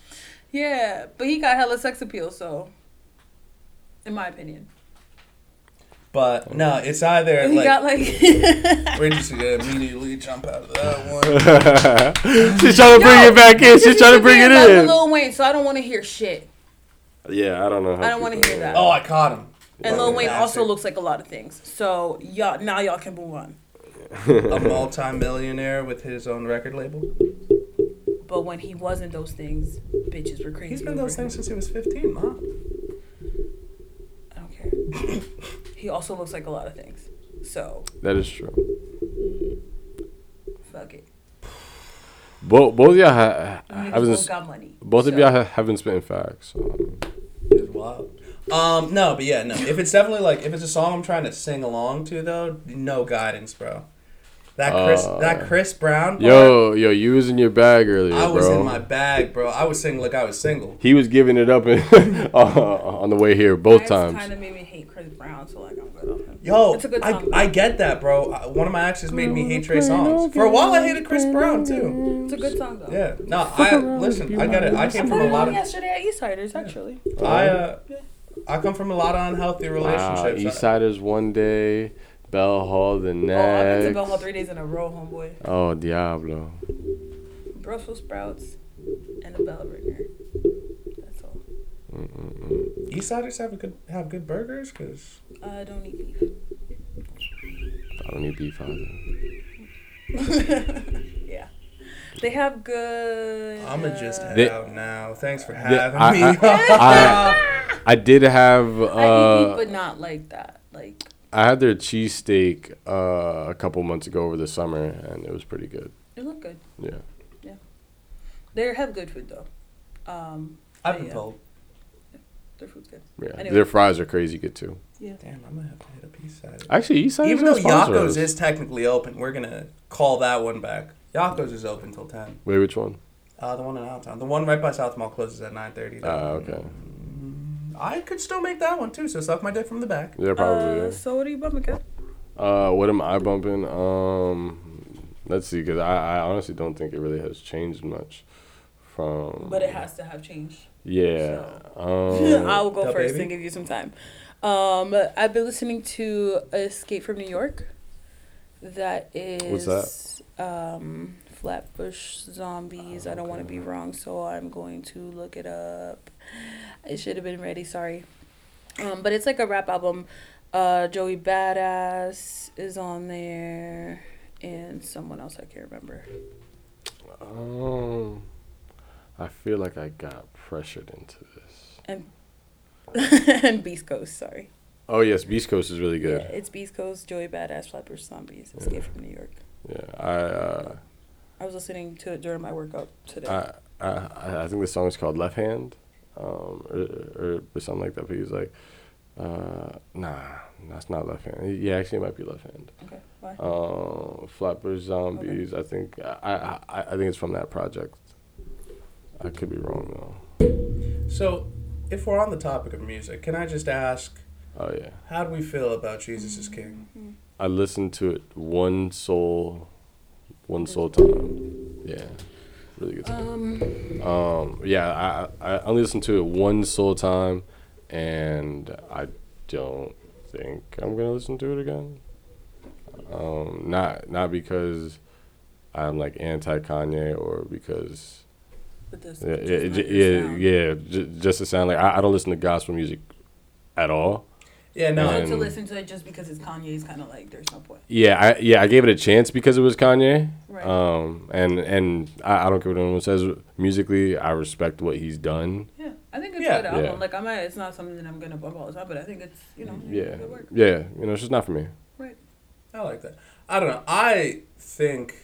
Yeah, but he got hella sex appeal, so in my opinion. But oh. no, it's either he like got like we're just gonna immediately jump out of that (laughs) one. She's trying to bring Yo, it back in. She's trying to bring it Love in. Lil Wayne, so I don't want to hear shit. Yeah, I don't know. How I don't wanna hear that. Oh, I caught him. And Lil Wayne also looks like a lot of things. So y'all now y'all can move on. a multi-millionaire with his own record label. But when he wasn't those things, bitches were crazy. He's been those him. things since he was 15, ma. I don't care. he also looks like a lot of things. So That is true. fuck it. Both both of y'all ha- haven't both got money. both of y'all ha- haven't spitting facts. So. It's wild. Um, no, but yeah, no. If it's definitely like if it's a song I'm trying to sing along to though, no guidance, bro. That Chris, Uh, that Chris Brown. Part, Yo, yo, you was in your bag earlier, I was bro. in my bag, bro. I was singing like I was single. he was giving it up in, uh, (laughs) on the way here both times. kind of made me hate Chris Brown, so like I'm good on him. Yo, It's a good I, song. I get that, bro. Uh, one of my exes made me hate Trey Songz. For a while, I hated Chris Brown too. It's a good song though. Yeah, no, I listen. I get it. I I came put from a lot of. yesterday at Eastsiders actually. I uh, I come from a lot of unhealthy relationships. Wow, relationships. Eastsiders one day, Bell Hall the next. Oh, I've been to. Bell Hall three days in a row, homeboy. Oh, Diablo. Brussels sprouts and a bell ringer. That's all. Mm, mm, mm. Eastsiders have a good have good burgers, cause I don't eat beef. I don't need beef either. (laughs) yeah. They have good. I'ma just uh, head They- out now. Thanks for They- having I- me. I, (laughs) (laughs) I did have I eat beef, uh, but not like that. Like I had their cheesesteak uh, a couple months ago over the summer, and it was pretty good. It looked good. Yeah. They have good food though. Um, I've been Yeah. told. Their food's good. Yeah. Anyway. Their fries are crazy good too. Yeah. Damn, I'm gonna have to hit a piece side. Actually, East Side Even though a sponsor of Yocco's us. is technically open, we're gonna call that one back. Yocco's is open till ten. Wait, which one? Uh, the one in Allentown. The one right by South Mall closes at nine thirty. Ah, okay. I could still make that one too. So suck my dick from the back. Yeah, probably. Uh, yeah. so what are you bumping? Kev? Uh, what am I bumping? Um, let's see, because I, I honestly don't think it really has changed much from. But it has to have changed. Yeah. (laughs) I Um, will go first baby? and give you some time. Um, I've been listening to Escape from New York. That is What's um Flatbush Zombies. I don't want to be wrong, so I'm going to look it up. It should have been ready, sorry. Um, but it's like a rap album. Uh, Joey Badass is on there, and someone else I can't remember. um, I feel like I got pressured into this. And (laughs) and Beast Coast, sorry. Oh yes, Beast Coast is really Yeah, good. it's Beast Coast, Joey Badass, Flatbush Zombies, Escape from New York. Yeah, I, uh, I was listening to it during my workout today. I, I, I think the song is called Left Hand, um, or, or, or something like that. But he's like, uh, nah, that's not Left Hand. Yeah, actually, it might be Left Hand. okay, bye. Um, Flatbush Zombies. I think I, I I think it's from that project. I could be wrong though. So, if we're on the topic of music, can I just ask, Oh yeah, how do we feel about Jesus is King? I listened to it one soul, one soul time. Yeah, really good. Song. Um, Um, yeah, I I only listened to it one soul time, and I don't think I'm gonna listen to it again. Um, not not because I'm like anti Kanye or because but this, yeah just yeah not j- your yeah, yeah j- just to sound like I, I don't listen to gospel music at all. Yeah, no. So And- to listen to it just because it's Kanye Kanye's kind of like there's no point. Yeah, I yeah I gave it a chance because it was Kanye. Right. Um, and and I, I don't care what anyone says musically. I respect what he's done. Yeah, I think it's Yeah. a good album. Yeah. Like I'm, not, it's not something that I'm gonna bump all the time, but I think it's you know Yeah, good work. yeah, you know, it's just not for me. Right. I like that. I don't know. I think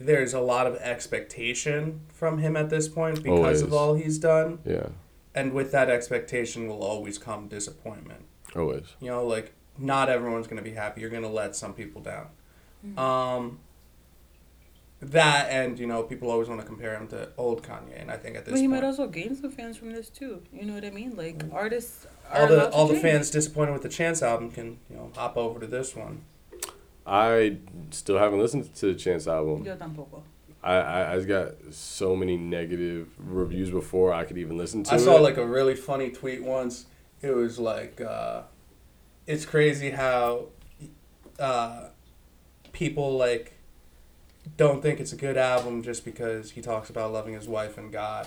there's a lot of expectation from him at this point because of all he's done. Yeah, And with that expectation will always come disappointment. always. You know, like not everyone's going to be happy. You're going to let some people down. Um that and you know people always want to compare him to old Kanye and I think at this But he point might also gain some fans from this too. You know what I mean? Like artists are all the all the change. fans disappointed with the Chance album can, you know, hop over to this one. I still haven't listened to the Chance album. Yo tampoco. I, I I got so many negative reviews before I could even listen to I it. saw like a really funny tweet once. It was like, uh, it's crazy how uh, people like don't think it's a good album just because he talks about loving his wife and God.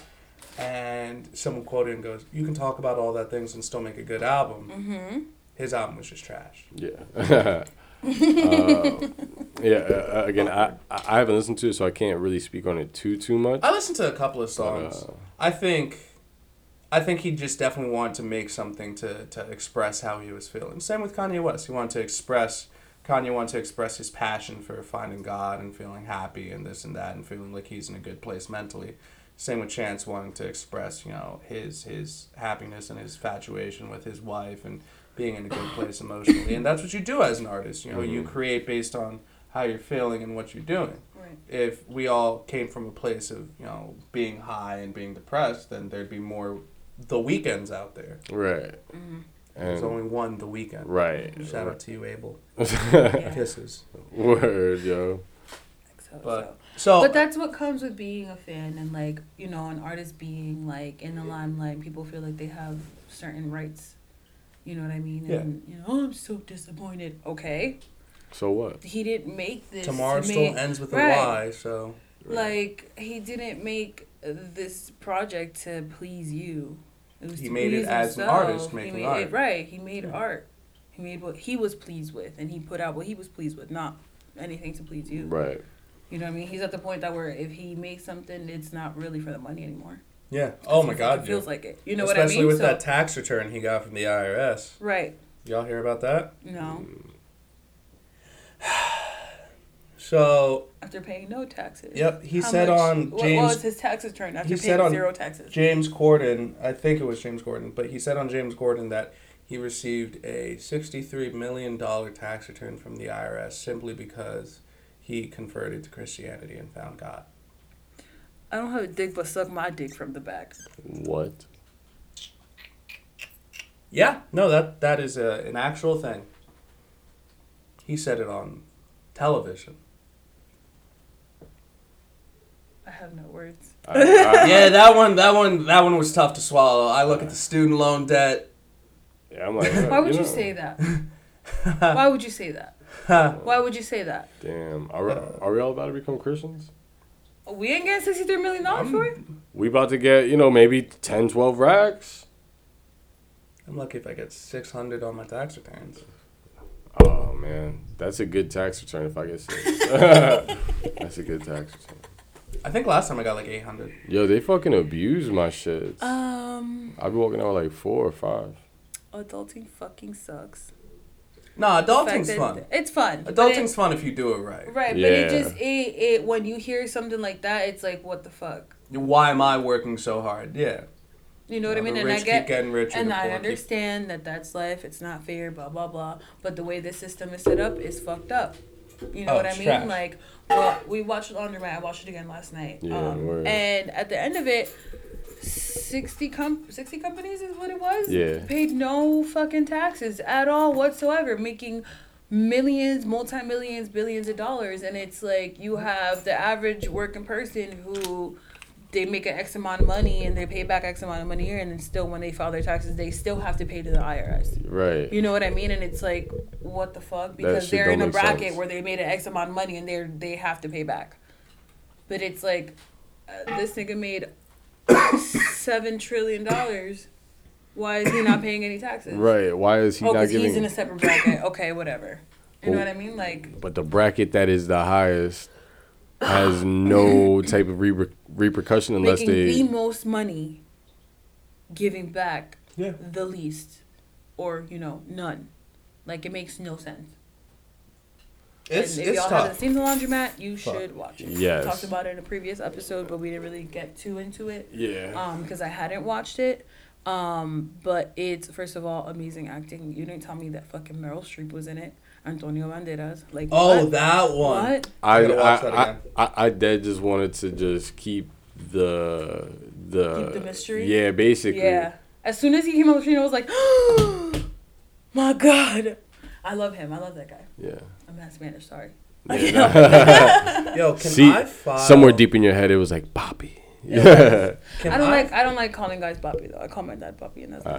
And someone quoted and goes, "You can talk about all that things and still make a good album." Mm-hmm. His album was just trash. yeah. (laughs) uh, yeah. Uh, again, I I haven't listened to it, so I can't really speak on it too too much. I listened to a couple of songs. uh, I think, I think he just definitely wanted to make something to, to express how he was feeling. Same with Kanye West. He wanted to express, Kanye wanted to express his passion for finding God and feeling happy and this and that and feeling like he's in a good place mentally. Same with Chance wanting to express, you know, his his happiness and his infatuation with his wife and being in a good place emotionally. And that's what you do as an artist. You know, you Mhm. create based on how you're feeling and what you're doing Right. if we all came from a place of you know being high and being depressed, then there'd be more the Weeknds out there. right. Mm-hmm. There's only one the Weeknd. right. Shout out to you, Abel. (laughs) Yeah. Kisses. Word, yo. So, But- so. So But that's what comes with being a fan and like you know an artist being like in the limelight. People feel like they have certain rights. You know what I mean? Yeah. And you know, oh, I'm so disappointed. Okay, So what? he didn't make this. tomorrow to still make- ends with a Right. Y. So Like he didn't make this project to please you. It was He to made it please as an himself. artist He making made art. It, right. He made Yeah. art. He made what he was pleased with, and he put out what he was pleased with, not anything to please you. Right. You know what I mean? He's at the point that where if he makes something, it's not really for the money anymore. Yeah. Oh my It God. feels yeah. like it. You know what I mean? Especially with So- that tax return he got from the IRS. Right. Y'all hear about that? No. (sighs) So After paying no taxes. Yep, he said much- on what James- was his tax return after he paying said on zero taxes? James Corden, I think it was James Corden, but he said on James Corden that he received a $63 million tax return from the IRS simply because he converted to Christianity and found God. I don't have a dick, but suck my dick from the back. What? Yeah, no, that that is a, an actual thing. He said it on television. I have no words. (laughs) I, I, yeah, that one, that one, that one was tough to swallow. I look at the student loan debt. yeah, I'm like. Why would you, know, say that? (laughs) Why would you say that? (laughs) Why would you say that? Damn. Are are we all about to become Christians? We ain't getting sixty three million dollars for it. We about to get, you know, maybe 10, 12 racks. I'm lucky if I get 600 on my tax returns. Oh man, that's a good tax return if I get six. (laughs) that's a good tax return. I think last time I got like 800. Yo, they fucking abuse my shit. Um, I be walking out with like four or five. adulting fucking sucks. No, The adulting's fun. It's fun. Adulting's it- fun if you do it right. right, but it just it, it when you hear something like that, it's like what the fuck. Why am I working so hard? Yeah. You know what I mean? the And I rich get keep getting richer. and I poor keep- understand that that's life. It's not fair. Blah blah blah. But the way the system is set up is fucked up. You know Oh, what I mean? trash. Like, well, we watched Laundromat. I watched it again last night. Yeah, um, and at the end of it, sixty com- sixty companies is what it was. Yeah. Paid no fucking taxes at all whatsoever, making millions, multi millions, billions of dollars. And it's like you have the average working person who they make an X amount of money and they pay back X amount of money here, and then still when they file their taxes, they still have to pay to the IRS. Right. You know what I mean? And it's like, what the fuck? Because they're in a bracket sense. where they made an X amount of money and they're they have to pay back. But it's like, uh, this nigga made seven trillion dollars. Why is he not paying any taxes? Right. Why is he Oh, not because giving? he's in a separate bracket. Okay, whatever. You know what I mean? Like, but the bracket that is the highest has no (coughs) type of reper- repercussion unless they making they. the most money, giving back Yeah. the least, or you know, none. Like it makes no sense. It's, and if it's y'all haven't seen the laundromat, you should watch it. Yes. We talked about it in a previous episode, but we didn't really get too into it. Yeah. Um, because I hadn't watched it. Um, but it's first of all amazing acting. You didn't tell me that fucking Meryl Streep was in it. Antonio Banderas. Like Oh, what? that one. What? I gotta watch that I, again. I, I I dead just wanted to just keep the the Keep the mystery? Yeah, basically. Yeah. As soon as he came on the screen, I was like, (gasps) my God. I love him. I love that guy. Yeah. I'm not Spanish, sorry. (laughs) Yo, can See, I file somewhere deep in your head, it was like Bobby. Yeah. (laughs) Can I don't like I don't like calling guys Bobby though. I call my dad Bobby and that's Uh,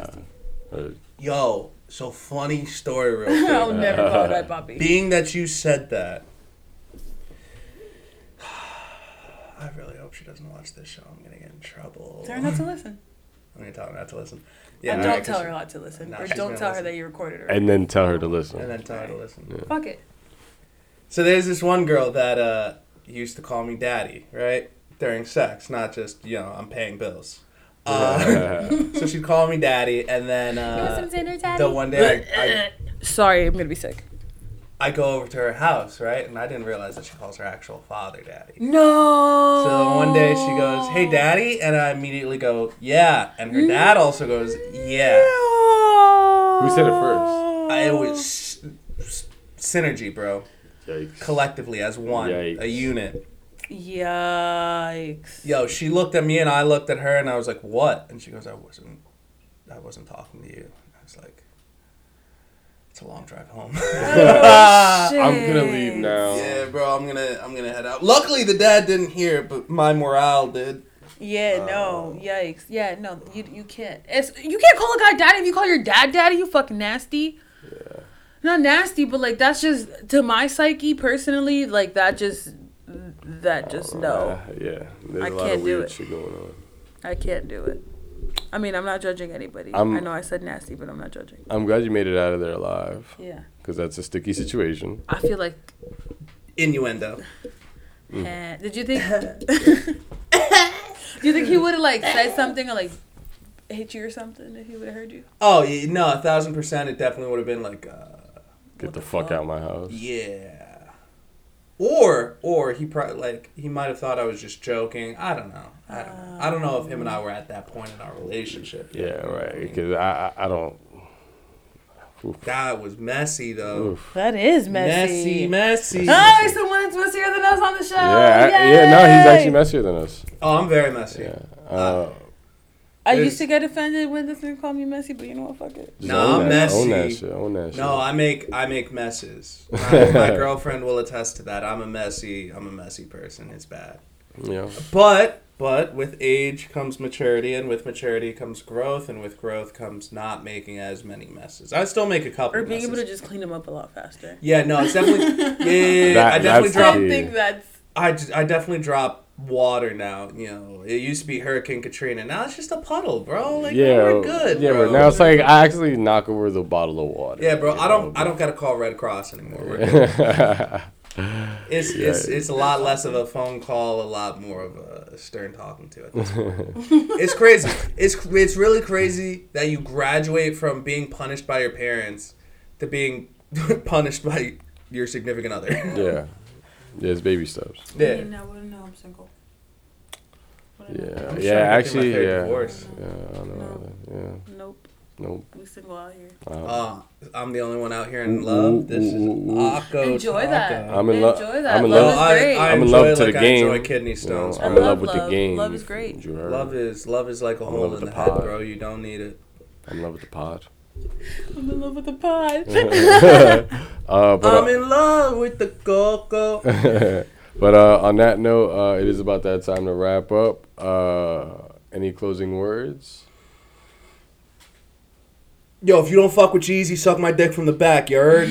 nasty. Yo, so funny story, real (laughs) quick. I'll never call that Bobby. Being that you said that, (sighs) I really hope she doesn't watch this show. I'm gonna get in trouble. Tell her not to listen. I'm gonna tell her not to listen. and don't tell her not to listen. Or don't gonna tell her that you recorded her. and then tell her to listen. And then tell her to listen. Fuck it. So there's this one girl that uh used to call me daddy, right? During sex, not just you know I'm paying bills. (laughs) Uh, (laughs) so she'd call me daddy, and then uh, the one day I, I (laughs) Sorry, I'm gonna be sick. I go over to her house, right? And I didn't realize that she calls her actual father daddy. No. So one day she goes, "Hey, daddy," and I immediately go, "Yeah," and her dad also goes, "Yeah." Who said it first? I, it was s- s- synergy, bro. Yikes. Collectively as one, Yikes. a unit. Yikes. Yo, she looked at me and I looked at her and I was like, "What?" And she goes, "I wasn't, I wasn't talking to you." I was like, "It's a long drive home." (laughs) Oh, (laughs) I'm gonna leave now. yeah, bro, I'm gonna, I'm gonna head out. Luckily, the dad didn't hear, it, but my morale did. Yeah, uh, no, yikes. Yeah, no, you you can't. It's you can't call a guy daddy if you call your dad daddy. You fucking nasty. Yeah. Not nasty, but like that's just to my psyche personally. Like that just that just no. Uh, yeah. There's I a lot can't of do it. shit going on. I can't do it. I mean, I'm not judging anybody. I'm- I know I said nasty, but I'm not judging. I'm glad you made it out of there alive Yeah, because that's a sticky situation. I feel like. Innuendo. Mm. eh, did you think? (laughs) do you think he would have like said something or like hit you or something if he would have heard you? Oh no, a thousand percent. It definitely would have been like, uh, Get the, the fuck fuck? out of my house. yeah. Or or he probably like he might have thought I was just joking. I don't know. I don't know. I don't know if him and I were at that point in our relationship. Yeah, you know what I right. Because I, I, I don't. Oof. That was messy though. Oof. That is Messy, messy. Oh, he's the one that's messier than us on the show. Yeah, I- yeah. No, he's actually messier than us. Oh, I'm very messy. Yeah. Uh, I There's- used to get offended when this thing called me messy, but you know what? Fuck it. No, I'm that, Own that messy. shit. Own that shit. No, I make I make messes. (laughs) My, my girlfriend will attest to that. I'm a messy. I'm a messy person. It's bad. Yeah. But but with age comes maturity, and with maturity comes growth, and with growth comes not making as many messes. I still make a couple. Or being messes. able to just clean them up a lot faster. Yeah, no, it's definitely. (laughs) Yeah, yeah, yeah, That- I definitely that's the drop. I think that's I, j- I definitely drop water now. You know, it used to be Hurricane Katrina. Now it's just a puddle, bro. Like yeah. we're good. Yeah, bro. but now it's like I actually knock over the bottle of water. Yeah, bro. I don't. know, I don't gotta call Red Cross anymore. We're good. but- (laughs) It's Yeah. it's it's a lot less of a phone call, a lot more of a stern talking to. At this point. (laughs) it's crazy. It's it's really crazy that you graduate from being punished by your parents to being (laughs) punished by your significant other. yeah. Yeah, it's baby steps. Yeah. I mean, wouldn't know. I'm single. Yeah, I'm yeah, trying to think actually, of my third yeah, divorce. yeah, I don't know. Yeah, Nope. nope. We single out here. Wow. Uh, I'm the only one out here in Ooh, love. This is ooh, ooh, ooh. Akko Enjoy that. I'm in love. Enjoy that. I'm in Love love. is I, great. I I'm in love it to the game. I enjoy kidney You know, stones. I I'm in love love with the game. Love is great. Love is love is like a I'm hole in with the, the head, bro. You don't need it. I'm in love with the pod. I'm in love with the pod. (laughs) uh, but I'm uh, in love with the coco. (laughs) but uh, on that note, uh, it is about that time to wrap up. Uh, any closing words? Yo, if you don't fuck with Jeezy, suck my dick from the back. You heard?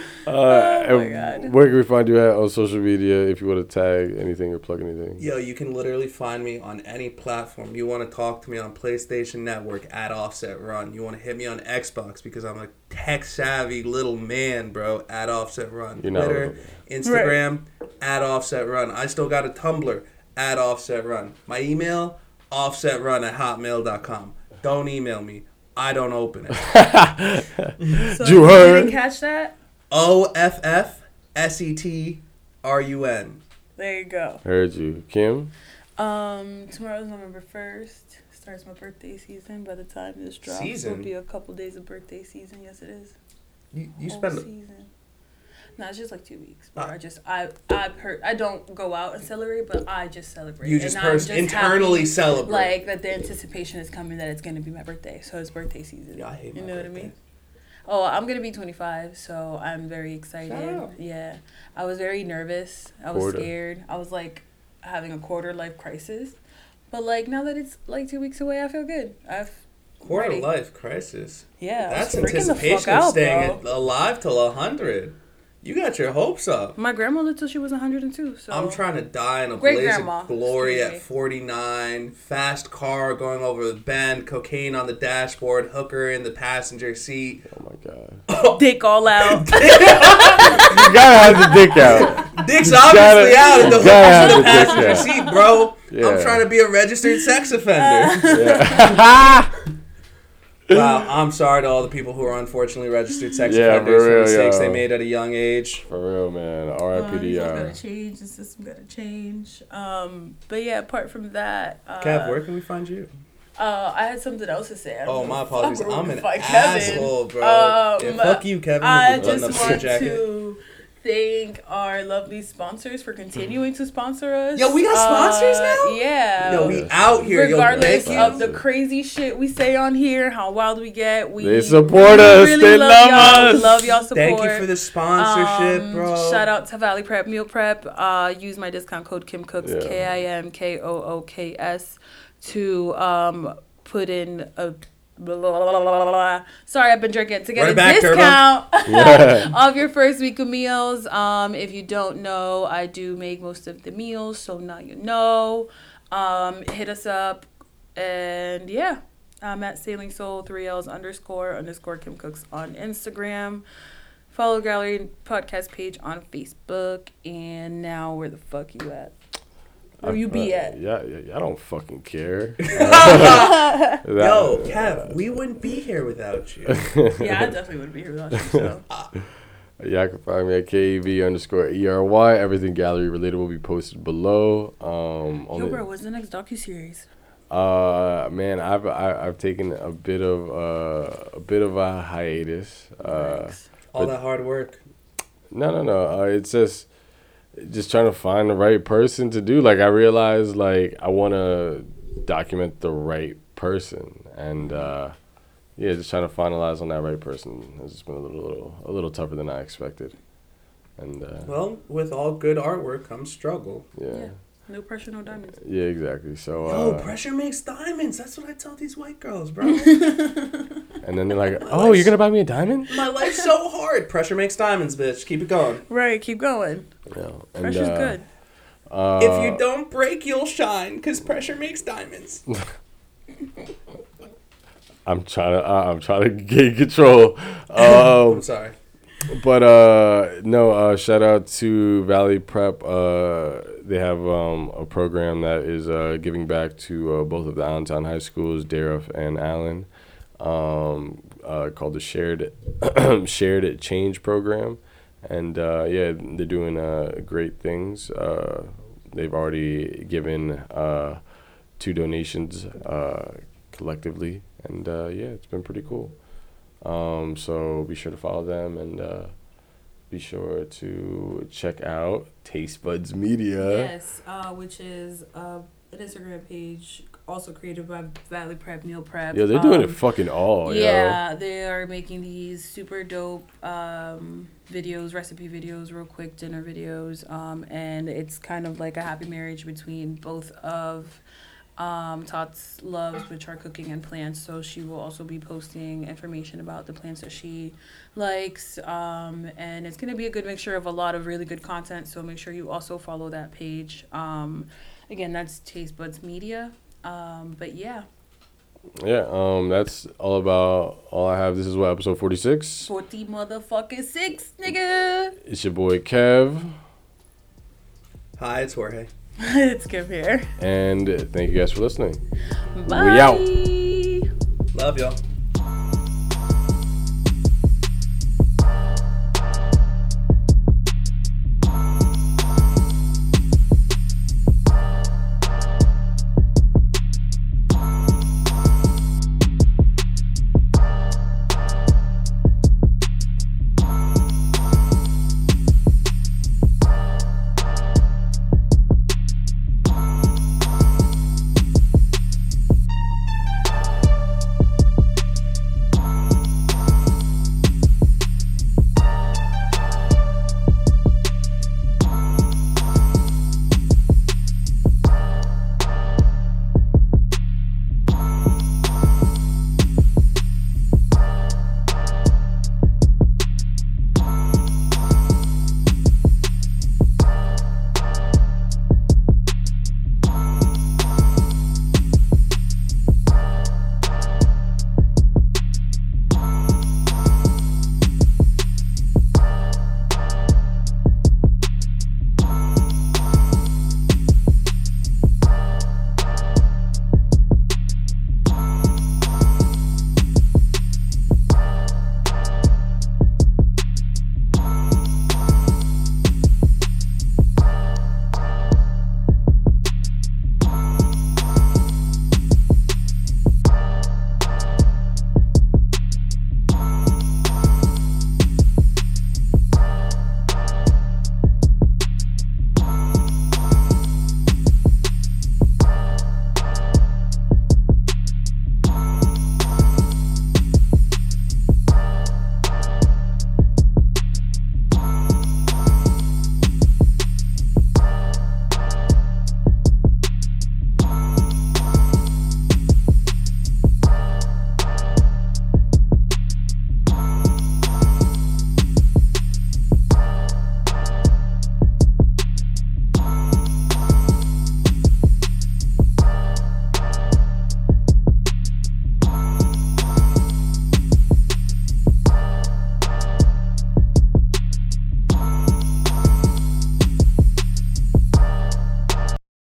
(laughs) Uh, Oh my God. Where can we find you at on social media if you want to tag anything or plug anything? Yo, you can literally find me on any platform. You want to talk to me on PlayStation Network at Offset Run. You want to hit me on Xbox because I'm a tech savvy little man, bro. At Offset Run. You know. Twitter, Instagram, at Offset Run. I still got a Tumblr at Offset Run. My email, offsetrun at hotmail.com. Don't email me. I don't open it. (laughs) So You heard? didn't catch that? O F F S E T R U N. There you go. Heard you, Kim. Um, tomorrow's November first. Starts my birthday season. By the time this drops, Season? it'll be a couple days of birthday season. Yes, it is. You, you Whole spend. season. No, it's just like two weeks. But Ah. I just I I per I don't go out and celebrate, but I just celebrate. You And just, I'm pers- internally happy, celebrate. like that the anticipation is coming that it's gonna be my birthday, so it's birthday season. Yeah, I hate You my know what I mean? Oh, I'm gonna be 25, so I'm very excited. Shout out. Yeah, I was very nervous. I was Quarter. scared. I was like having a quarter life crisis, but like now that it's like two weeks away, I feel good. I've Quarter ready. life crisis. Yeah, That's freaking the anticipation fuck of out, staying bro. alive till a hundred. You got your hopes up. My grandma lived till she was 102. So I'm trying to die in a Great blaze grandma, of glory at 49. Fast car going over the bend, cocaine on the dashboard, hooker in the passenger seat. Oh my god. (coughs) dick all out. (laughs) You gotta have the dick out. Dick's You obviously gotta- out in the you gotta in the have the dick passenger seat, bro. Yeah. I'm trying to be a registered sex offender. Yeah. (laughs) (laughs) wow, I'm sorry to all the people who are unfortunately registered sex Yeah, offenders for for real, mistakes yo. they made at a young age. For real, man. Uh, R.I.P. to these things y'all. gotta change. The system gotta change. Um, but yeah, apart from that, uh, Kev, where can we find you? uh, I had something else to say. I don't Oh, know my apologies. I'm can an find Kevin. asshole, bro. Um, yeah, fuck you, Kevin. I with your just want jacket. to thank our lovely sponsors for continuing to sponsor us. Yo, we got sponsors Uh, now? Yeah. Yo, we out here. Regardless yo, of the crazy shit we say on here, how wild we get, we They support us. They love y'all. Us. love y'all support. Thank you for the sponsorship, Um, bro. Shout out to Valley Prep Meal Prep. Uh, use my discount code Kim Cooks Yeah. K I M K O O K S to um put in a. Blah, blah, blah. Sorry, I've been drinking to get a back, discount of your first week of meals. Um, if you don't know, I do make most of the meals, so now you know. Um, hit us up, and yeah, I'm at Sailing Soul three L's underscore underscore Kim Cooks on Instagram. Follow Gallery Podcast page on Facebook, and now where the fuck you at? Where you be at? Yeah, yeah, I don't fucking care. (laughs) (laughs) Yo, Kev, we wouldn't be here without you. (laughs) Yeah, I definitely wouldn't be here without you. So. Yeah, I can find me at KEV underscore ERY. Everything gallery related will be posted below. Um, Yo, only- bro, what's the next docu series? Uh, man, I've I, I've taken a bit of uh, a bit of a hiatus. Uh, All that hard work. no, no, no. Uh, it's just just trying to find the right person to do. Like I realized, like I want to document the right person, and uh, yeah, just trying to finalize on that right person has just been a little, little a little tougher than I expected. And uh, Well, with all good artwork comes struggle. yeah. Yeah. No pressure, no diamonds. Yeah, exactly. So, Yo, uh, pressure makes diamonds. That's what I tell these white girls, bro. (laughs) and then they're like, "Oh, you're gonna buy me a diamond?" My life's so hard. Pressure makes diamonds, bitch. Keep it going. Right, keep going. Yeah. And, Pressure's uh, good. Uh, if you don't break, you'll shine, because pressure makes diamonds. (laughs) I'm trying to, uh, I'm trying to gain control. (laughs) Um, I'm sorry. but uh, no, uh, shout out to Valley Prep. Uh, they have um, a program that is uh, giving back to uh, both of the Allentown high schools, Dieruff and Allen, um, uh, called the Shared (coughs) Shared it Change Program. And uh, yeah, they're doing uh, great things. Uh, they've already given uh, two donations uh, collectively, and uh, yeah, it's been pretty cool. Um, so be sure to follow them and uh, be sure to check out Taste Buds Media. Yes, uh, which is uh, an Instagram page also created by Valley Prep, Meal Prep. Yeah, they're doing it Um, fucking all. yo. yeah, they are making these super dope um, videos, recipe videos, real quick dinner videos, um, and it's kind of like a happy marriage between both of um, Tot's loves, which are cooking and plants. So she will also be posting information about the plants that she likes, um, and it's gonna be a good mixture of a lot of really good content. So make sure you also follow that page. Um, again, that's Taste Buds Media. Um, but yeah, Yeah, um, that's all about all I have. This is what episode forty six. forty motherfucking six, nigga. It's your boy Kev, Hi, it's Jorge. (laughs) it's Kev here. and thank you guys for listeing. Bye. out. Love y'all.